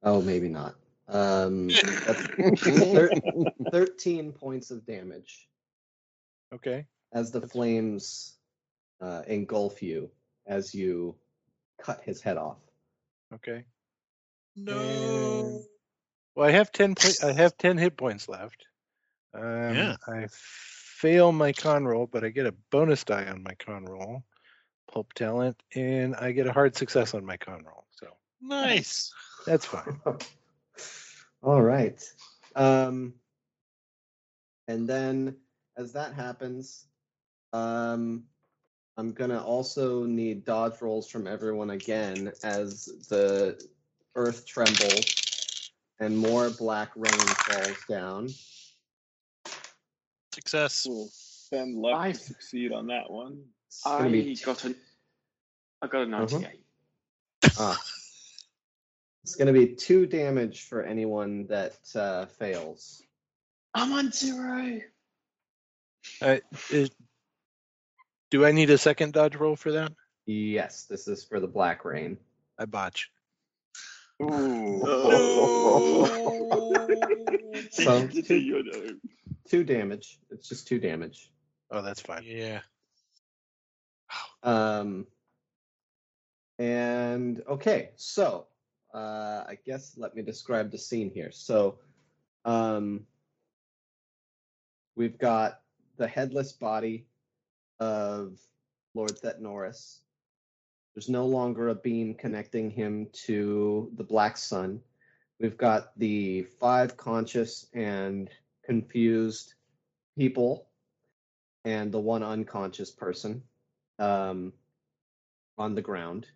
Oh, maybe not. Um, thir- 13 points of damage Okay. As the flames uh, engulf you as you cut his head off. Okay. No. Well, I have ten. Po- I have ten hit points left. Um, Yeah. I fail my con roll, but I get a bonus die on my con roll, pulp talent, and I get a hard success on my con roll. So Nice. that's fine. All right. Um, and then as that happens, um, I'm gonna also need dodge rolls from everyone again as the earth trembles and more black rain falls down. Success. Cool. Ben left I- to succeed on that one. I be got an I got a 98. ah. It's gonna be two damage for anyone that uh, fails. I'm on zero. Uh, is, do I need a second dodge roll for that? Yes, this is for the black rain. I botch. So two, two damage. It's just two damage. Oh, that's fine. Yeah. Um, and okay, so uh, I guess let me describe the scene here. So, um, we've got the headless body of Lord Thet Norris. There's no longer a beam connecting him to the Black Sun. We've got the five conscious and confused people and the one unconscious person um, on the ground.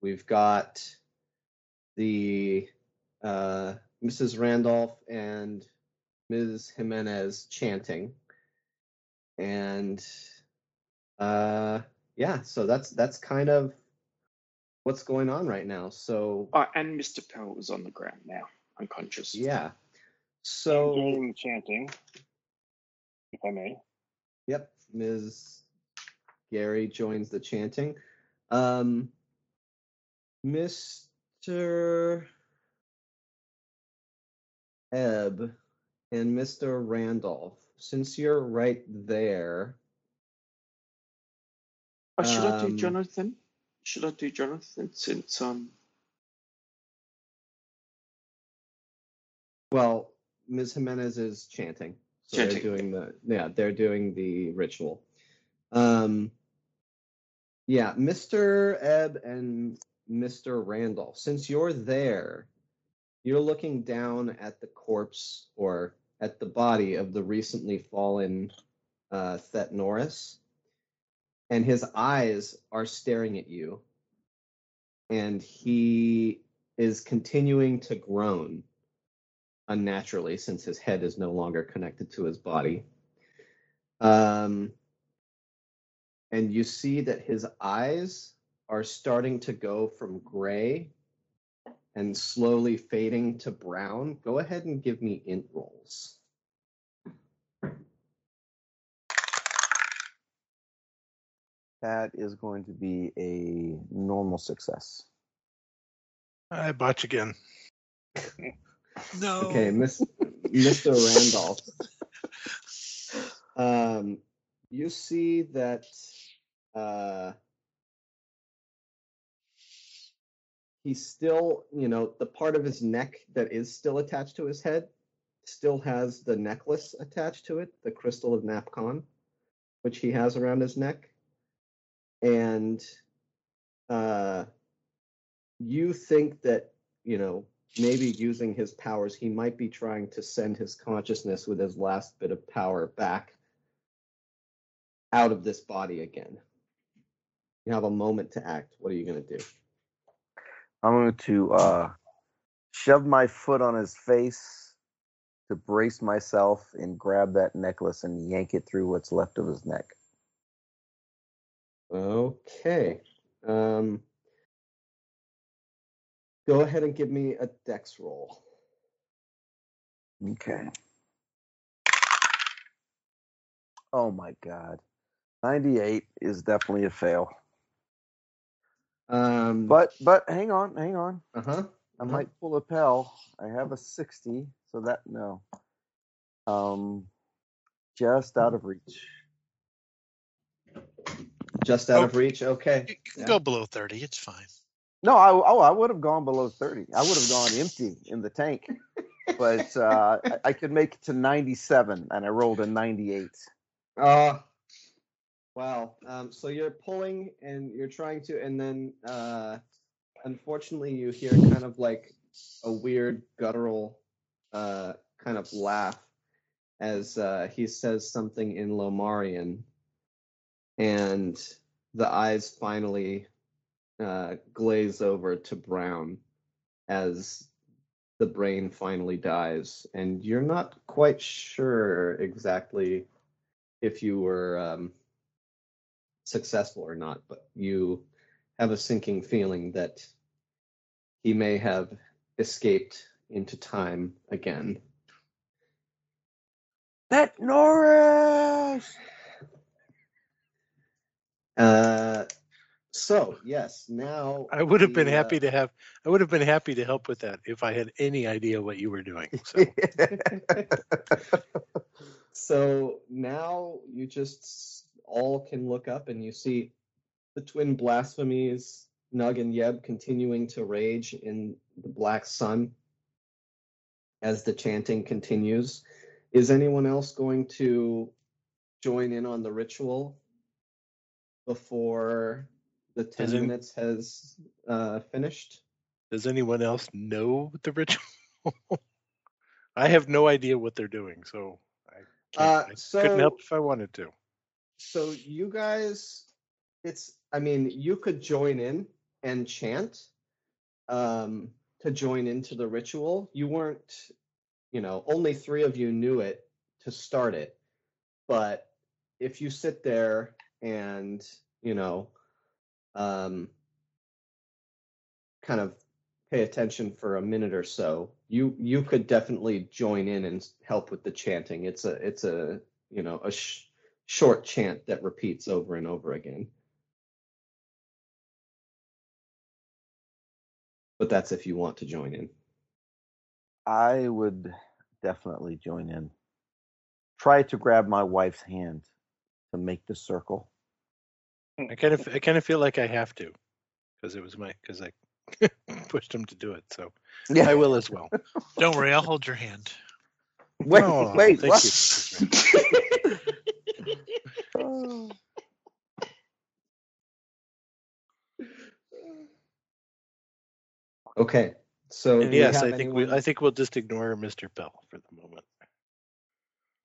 We've got the uh, Mrs. Randolph and Ms. Jimenez chanting, and uh, yeah, so that's that's kind of what's going on right now. So Oh, and Mr. Pell is on the ground now, unconscious. yeah, so Game chanting, if I may. Yep, Ms. Gary joins the chanting. Um, Mr. Ebb and Mr. Randolph, since you're right there, Oh, should I do Um, Jonathan? Should I do Jonathan since um well, Ms. Jimenez is chanting. So Chanting. they're doing the yeah, they're doing the ritual. Um yeah, Mr. Ebb and Mr. Randall, since you're there, you're looking down at the corpse or at the body of the recently fallen uh, Thet Norris, and his eyes are staring at you, and he is continuing to groan unnaturally since his head is no longer connected to his body. Um, and you see that his eyes are starting to go from gray and slowly fading to brown. Go ahead and give me int rolls. That is going to be a normal success. I botch again. No. Okay, Miss, Mr. Randolph. Um, you see that uh, he's still, you know, the part of his neck that is still attached to his head still has the necklace attached to it, the crystal of Napcon, which he has around his neck. And uh, you think that, you know, maybe using his powers, he might be trying to send his consciousness with his last bit of power back out of this body again. You have a moment to act. What are you going to do? I'm going to uh, shove my foot on his face to brace myself and grab that necklace and yank it through what's left of his neck. Okay. Um, go ahead and give me a dex roll. Okay. Oh my god. 98 is definitely a fail. Um, But but hang on, hang on. uh huh. I might pull a Pell. I have a 60, so that no. Um just out of reach. Just out Oh. of reach. Okay. You can Yeah. go below 30. It's fine. No, I oh I would have gone below 30. I would have gone empty in the tank. But uh, I, I could make it to 97 and I rolled a 98. Uh, wow. Um, so you're pulling and you're trying to, and then uh, unfortunately you hear kind of like a weird guttural uh, kind of laugh as uh, he says something in Lomarian, and the eyes finally uh, glaze over to brown as the brain finally dies, and you're not quite sure exactly if you were um, successful or not, but you have a sinking feeling that he may have escaped into time again. Thet Norris! Uh, so yes, now I would have been the, uh, happy to have. I would have been happy to help with that if I had any idea what you were doing. So so now you just all can look up and you see the twin blasphemies, Nug and Yeb, continuing to rage in the black sun as the chanting continues. Is anyone else going to join in on the ritual before the 10 As in- minutes has uh, finished? Does anyone else know the ritual? I have no idea what they're doing, so I, Uh, I so couldn't help if I wanted to. so you guys it's i mean you could join in and chant um to join into the ritual you weren't you know only three of you knew it to start it but if you sit there and you know um kind of pay attention for a minute or so you you could definitely join in and help with the chanting it's a it's a you know a sh- short chant that repeats over and over again. But that's if you want to join in. I would definitely join in. Try to grab my wife's hand to make the circle. I kind of I kind of feel like I have to because it was my because I pushed him to do it. So yeah. I will as well. Don't worry, I'll hold your hand. Wait, Oh, wait, thank what? you, Mrs. Ray. Oh. Okay. So And yes, I think we I think we'll just ignore Mr. Pell for the moment.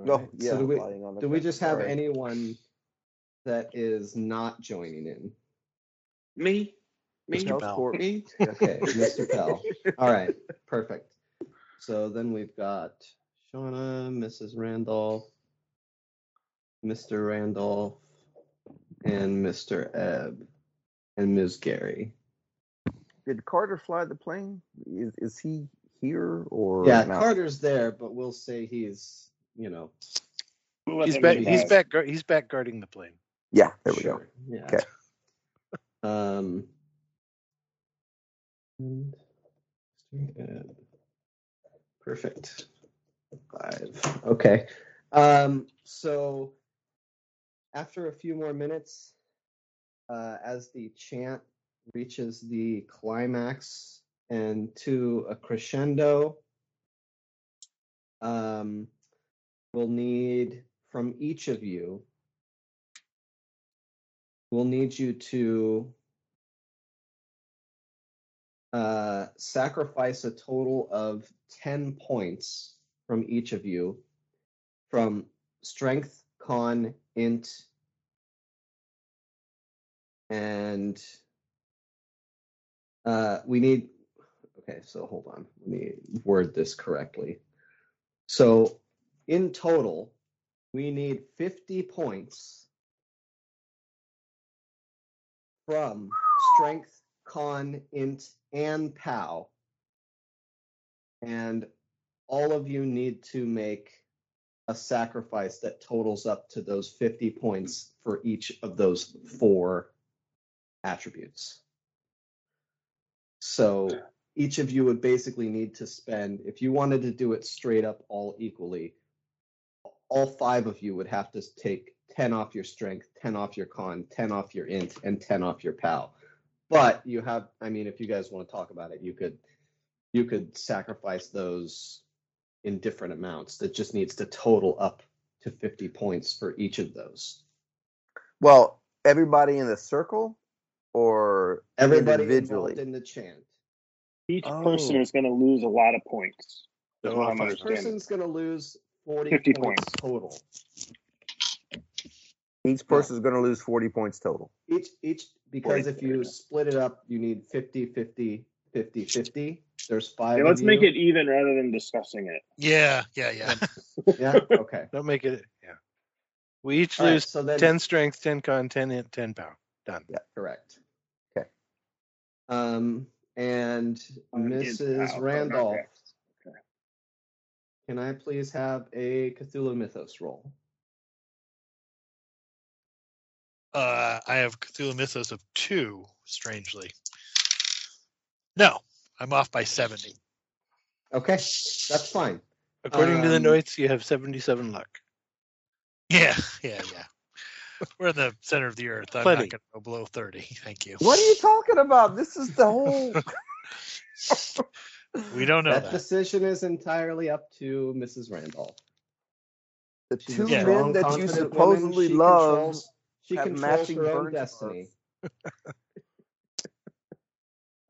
Oh, Alright, yeah, So do we lying on the do we just have Sorry. anyone that is not joining in? Me? Me? Mr. Pell. Court. Me? Okay, Mr. Pell. All right, perfect. So then we've got Shauna, Mrs. Randolph, Mr. Randolph, and Mr. Ebb, and Ms. Gary. Did Carter fly the plane? Is, is he here or Yeah, not? Carter's there, but we'll say he's, you know. We'll let He's them back. do He's that. back. guard- He's back guarding the plane. Yeah, there we go. Yeah. Okay. Um. and. Perfect. Five. Okay. Um, so after a few more minutes, uh, as the chant reaches the climax and to a crescendo, um, we'll need from each of you. We'll need you to uh, sacrifice a total of 10 points from each of you from strength, con, int, and uh, we need. Okay, so hold on. Let me word this correctly. So, in total, we need 50 points from strength, con, int, and pow. And all of you need to make a sacrifice that totals up to those 50 points for each of those four attributes. So each of you would basically need to spend, if you wanted to do it straight up all equally, all five of you would have to take 10 off your strength, 10 off your con, 10 off your int, and 10 off your pal. But you have, I mean, if you guys want to talk about it, you could you could sacrifice those in different amounts. That just needs to total up to 50 points for each of those. Well, everybody in the circle or Everybody individually? in the chant. Each Oh. person is going to lose a lot of points. So what if I'm I- Each person's going to lose 40 50 points, points. total. Each person is going to lose 40 points total. Each each because 40, if you yeah. split it up, you need 50 50 50 50. There's five. Yeah, let's make you. it even rather than discussing it. Yeah, yeah, yeah. Yeah. Okay. Don't make it. Yeah. We each All right, lose so then 10 strength, 10 con, 10 int, 10 power. Done. Yeah, correct. Okay. Um and it- Mrs. Randolph. okay. Okay. Can I please have a Cthulhu Mythos roll? Uh, I have Cthulhu Mythos of two, strangely. No, I'm off by 70. Okay, that's fine. According to the Um, notes, you have 77 luck. Yeah, yeah, yeah. We're in the center of the earth. I'm Plenty. not going to go below 30. Thank you. What are you talking about? This is the whole. We don't know that that. decision is entirely up to Mrs. Randolph. The two Yeah. men that you supposedly She love. She have controls matching her own destiny.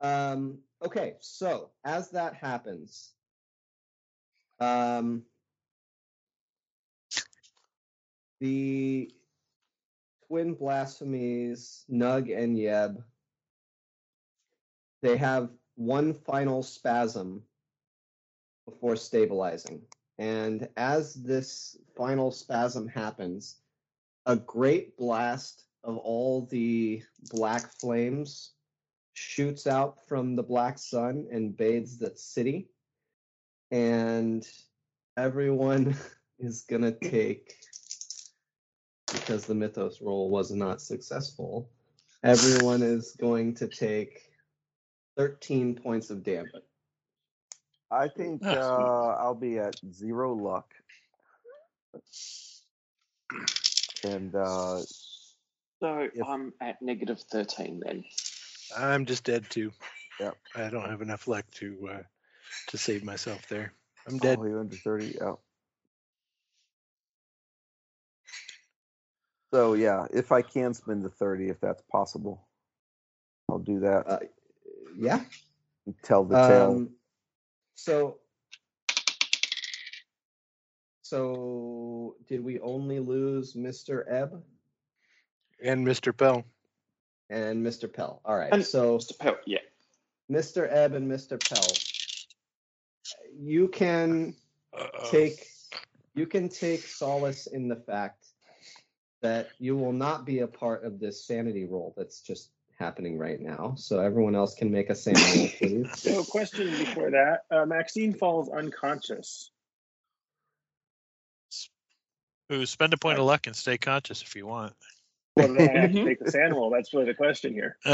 um, okay, so as that happens, um, the twin blasphemies, Nug and Yeb, they have one final spasm before stabilizing. And as this final spasm happens, a great blast of all the black flames shoots out from the black sun and bathes the city. And everyone is going to take, because the mythos roll was not successful, everyone is going to take 13 points of damage. I think uh, I'll be at zero luck. And uh, So If- I'm at negative 13 then. I'm just dead too. Yep. I don't have enough luck to uh, to save myself there. I'm dead. oh, you're under 30. Yeah. So, yeah, if I can spend the 30, if that's possible, I'll do that. Uh, yeah. tell the tale. Um, so, so did we only lose Mr. Ebb And Mr. Pell. and Mr. Pell? All right. And so Mr. Pell, yeah. Mr. Ebb and Mr. Pell, you can Uh-oh. take you can take solace in the fact that you will not be a part of this sanity roll that's just happening right now. So everyone else can make a sanity roll, please. So, question before that: uh, Maxine falls unconscious. Ooh, spend a point of luck and stay conscious if you want. Well, then I have to take the SAN roll. That's really the question here.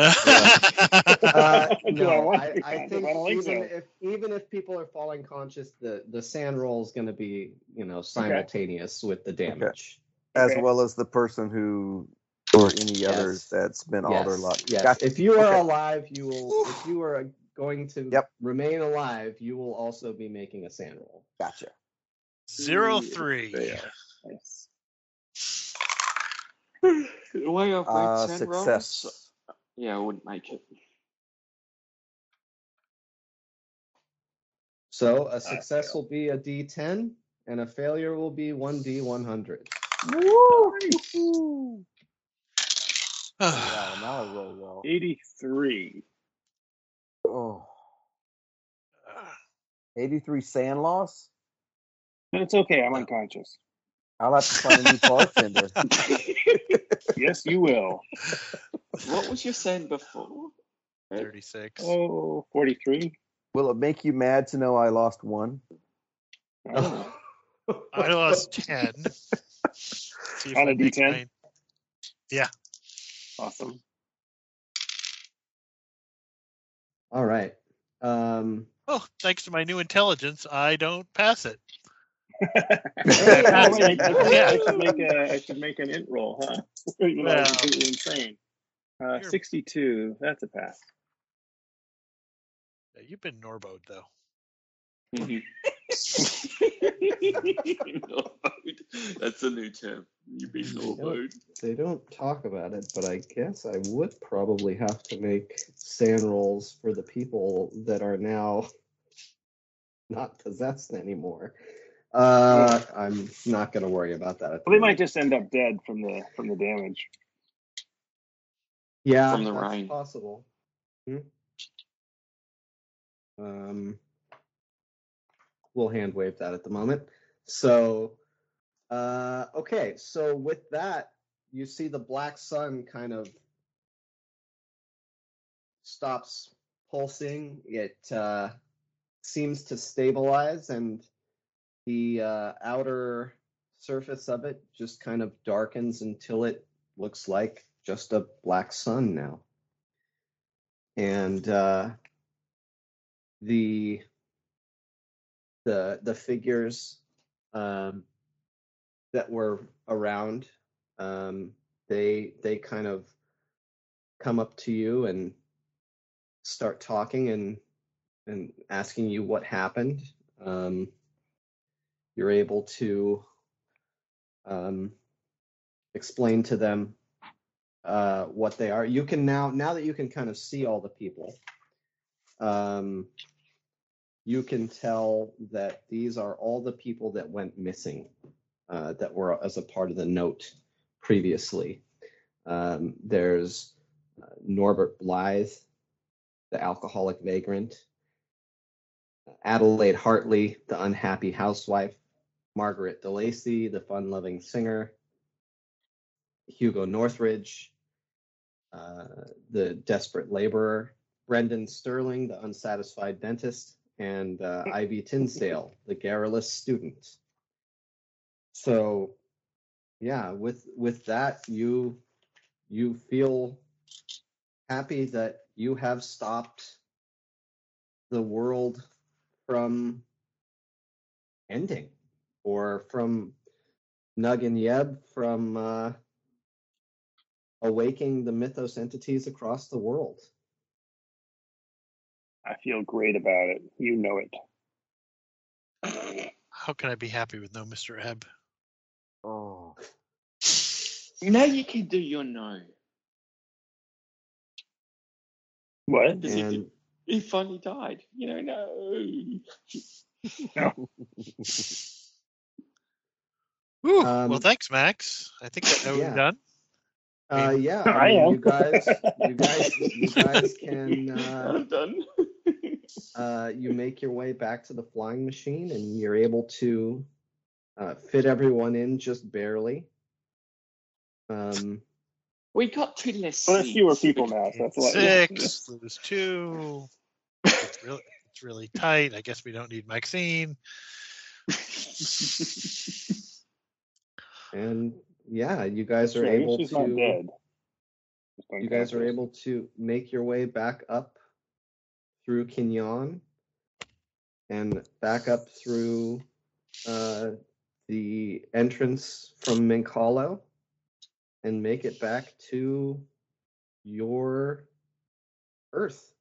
Uh, Do I no, I, I think I think even so. if even if people are falling conscious, the the SAN roll is going to be you know simultaneous with the damage. as okay. well as the person who, or any Yes. others that spent all their luck. yes. Gotcha. If you are Okay. alive, you will. If you are going to Yep. remain alive, you will also be making a SAN roll. Gotcha. Zero Three, three. Fail. Nice. way I've read Uh, SAN rolls, success. yeah, I wouldn't make it. So a success will be a D10, and a failure will be one D100. Woo! Wow, now I roll well. 83. Oh. 83 SAN loss? It's okay. I'm unconscious. I'll have to find a new bartender. yes, you will. What was your saying before? Thirty-six. Oh, 43. Will it make you mad to know I lost one? Oh. I lost ten. See if On a that makes D10? mine- Yeah. Awesome. All right. Um, Oh, thanks to my new intelligence, I don't pass it. I, should, I should make a I should make an int roll, huh? Even though I'm completely insane. Uh, 62. That's a pass. Yeah, You've been Norbode though. Mhm. That's a new term. You've been Norbode. they don't talk about it, but I guess I would probably have to make SAN rolls for the people that are now not possessed anymore. Uh, I'm not going to worry about that. Well, they might just end up dead from the from the damage. yeah, from the that's rain. possible. Hmm. Um, we'll hand wave that at the moment. So, uh, okay. So with that, you see the black sun kind of stops pulsing. It uh, seems to stabilize, and the uh, outer surface of it just kind of darkens until it looks like just a black sun now. And uh, the the the figures um, that were around um, they they kind of come up to you and start talking and and asking you what happened. Um, you're able to um, explain to them uh, what they are. You can now now that you can kind of see all the people. Um, you can tell that these are all the people that went missing uh, that were as a part of the note previously. Um, there's uh, Norbert Blythe, the alcoholic vagrant, Adelaide Hartley, the unhappy housewife, Margaret DeLacy, the fun loving singer, Hugo Northridge, uh, the desperate laborer, Brendan Sterling, the unsatisfied dentist, and uh, Ivy Tinsdale, the garrulous student. So, yeah, with with that, you you feel happy that you have stopped the world from ending, or from Nug and Yeb from uh, awaking the mythos entities across the world. I feel great about it. You know it. How can I be happy with no Mr. Ebb? Oh. Now you can do your no. What? Because he, And he finally died. You know, no. no. Whew. Um, well, thanks, Max. I think that yeah. we're done. uh, yeah, I I am. you guys, you guys, you guys can. Uh, I'm done. uh, you make your way back to the flying machine and you're able to uh, fit everyone in just barely. Um, we got two less Well, there's fewer seats. people now, so that's a lot. Six, lose two. It's really, it's really tight. I guess we don't need Maxine. and yeah, you guys are Sure, able to. dead. You guys are able to make your way back up through K'n-yan and back up through uh, the entrance from Mink Hollow and make it back to your Earth.